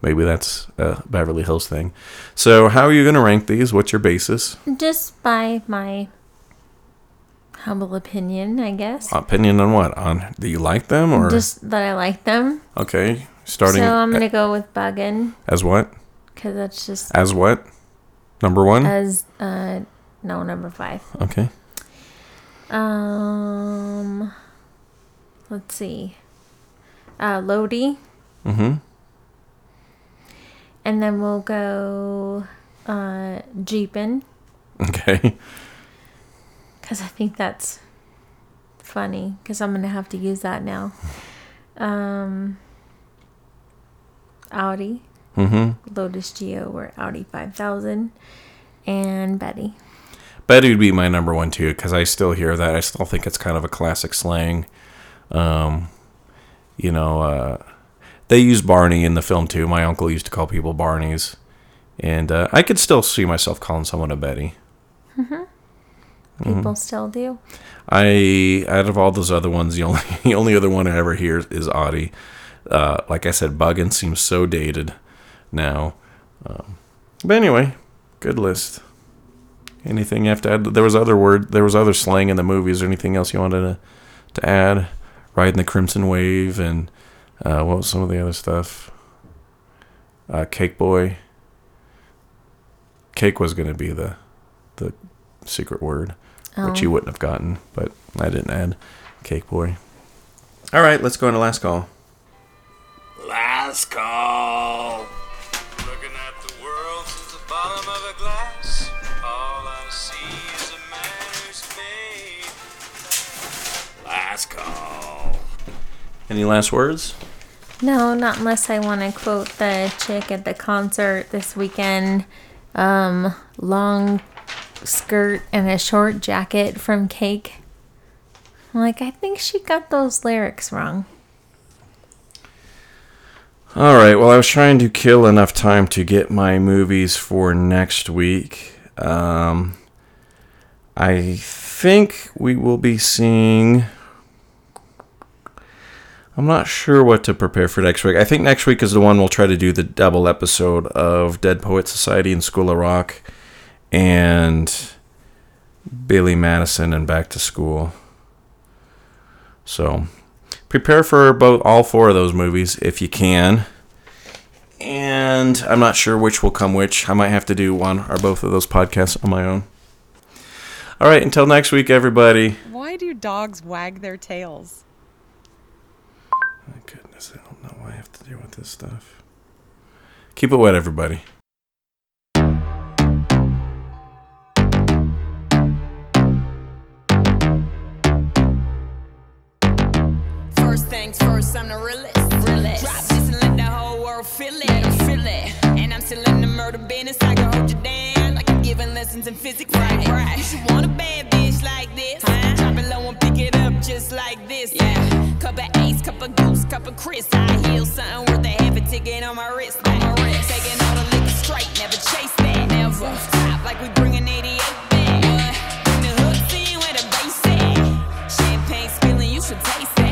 Maybe that's a Beverly Hills thing. So how are you going to rank these? What's your basis? Just by my humble opinion, I guess. Opinion on what? On do you like them or Just that I like them. okay? Starting so I'm gonna go with buggin as what? because that's just As what? Number one. as uh no number five. okay. Um, let's see. Uh, Lodi, Mm-hmm. and then we'll go uh Jeepin Okay. Because I think that's funny because I'm gonna have to use that now. Um, Audi, Mm-hmm. Lotus Geo, or Audi 5000, and Betty. Betty would be my number one too because I still hear that. I still think it's kind of a classic slang. Um, you know, uh, they use Barney in the film too. My uncle used to call people Barneys, and uh, I could still see myself calling someone a Betty. People still do. I out of all those other ones, the only the only other one I ever hear is Audie. Uh, like I said, Buggin seems so dated now. Um, but anyway, good list. Anything you have to add? There was other word. There was other slang in the movie. Is there anything else you wanted to to add? Riding the Crimson Wave and uh, what was some of the other stuff? Uh, Cake Boy. Cake was going to be the the secret word which you wouldn't have gotten, but I didn't add Cake Boy. All right, let's go into last call. Last call. Looking at the world through the bottom of a glass. All I see is a man who's made. Last call. Any last words? No, not unless I want to quote the chick at the concert this weekend. Um, long skirt and a short jacket from Cake. I'm like, I think she got those lyrics wrong. All right. Well, I was trying to kill enough time to get my movies for next week. Um, I think we will be seeing. I'm not sure what to prepare for next week. I think next week is the one we'll try to do the double episode of Dead Poet Society and School of Rock and Billy Madison and Back to School. So prepare for both all four of those movies if you can. And I'm not sure which will come which. I might have to do one or both of those podcasts on my own. All right, until next week, everybody. Why do dogs wag their tails? My goodness, I don't know why I have to deal with this stuff. Keep it wet, everybody. First first, I'm the realest. realest. Drop this and let the whole world feel it. Feel it. And I'm still in the murder business. I can hold you down like I'm giving lessons in physics. Right, right. You should want a bad bitch like this. Huh? Drop it low and pick it up just like this. Yeah. Cup of ace, cup of goose, cup of Chris. I heal something worth a half a ticket on my wrist. On my wrist. Taking all the liquor straight, never chase that. Never. Top like we bring bringing 88 back. Bring the hooks in where the bass at. Champagne spilling, you should taste that.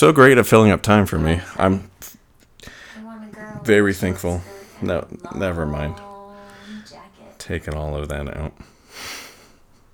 so great at filling up time for me. I'm very thankful. No, never mind. Taking all of that out.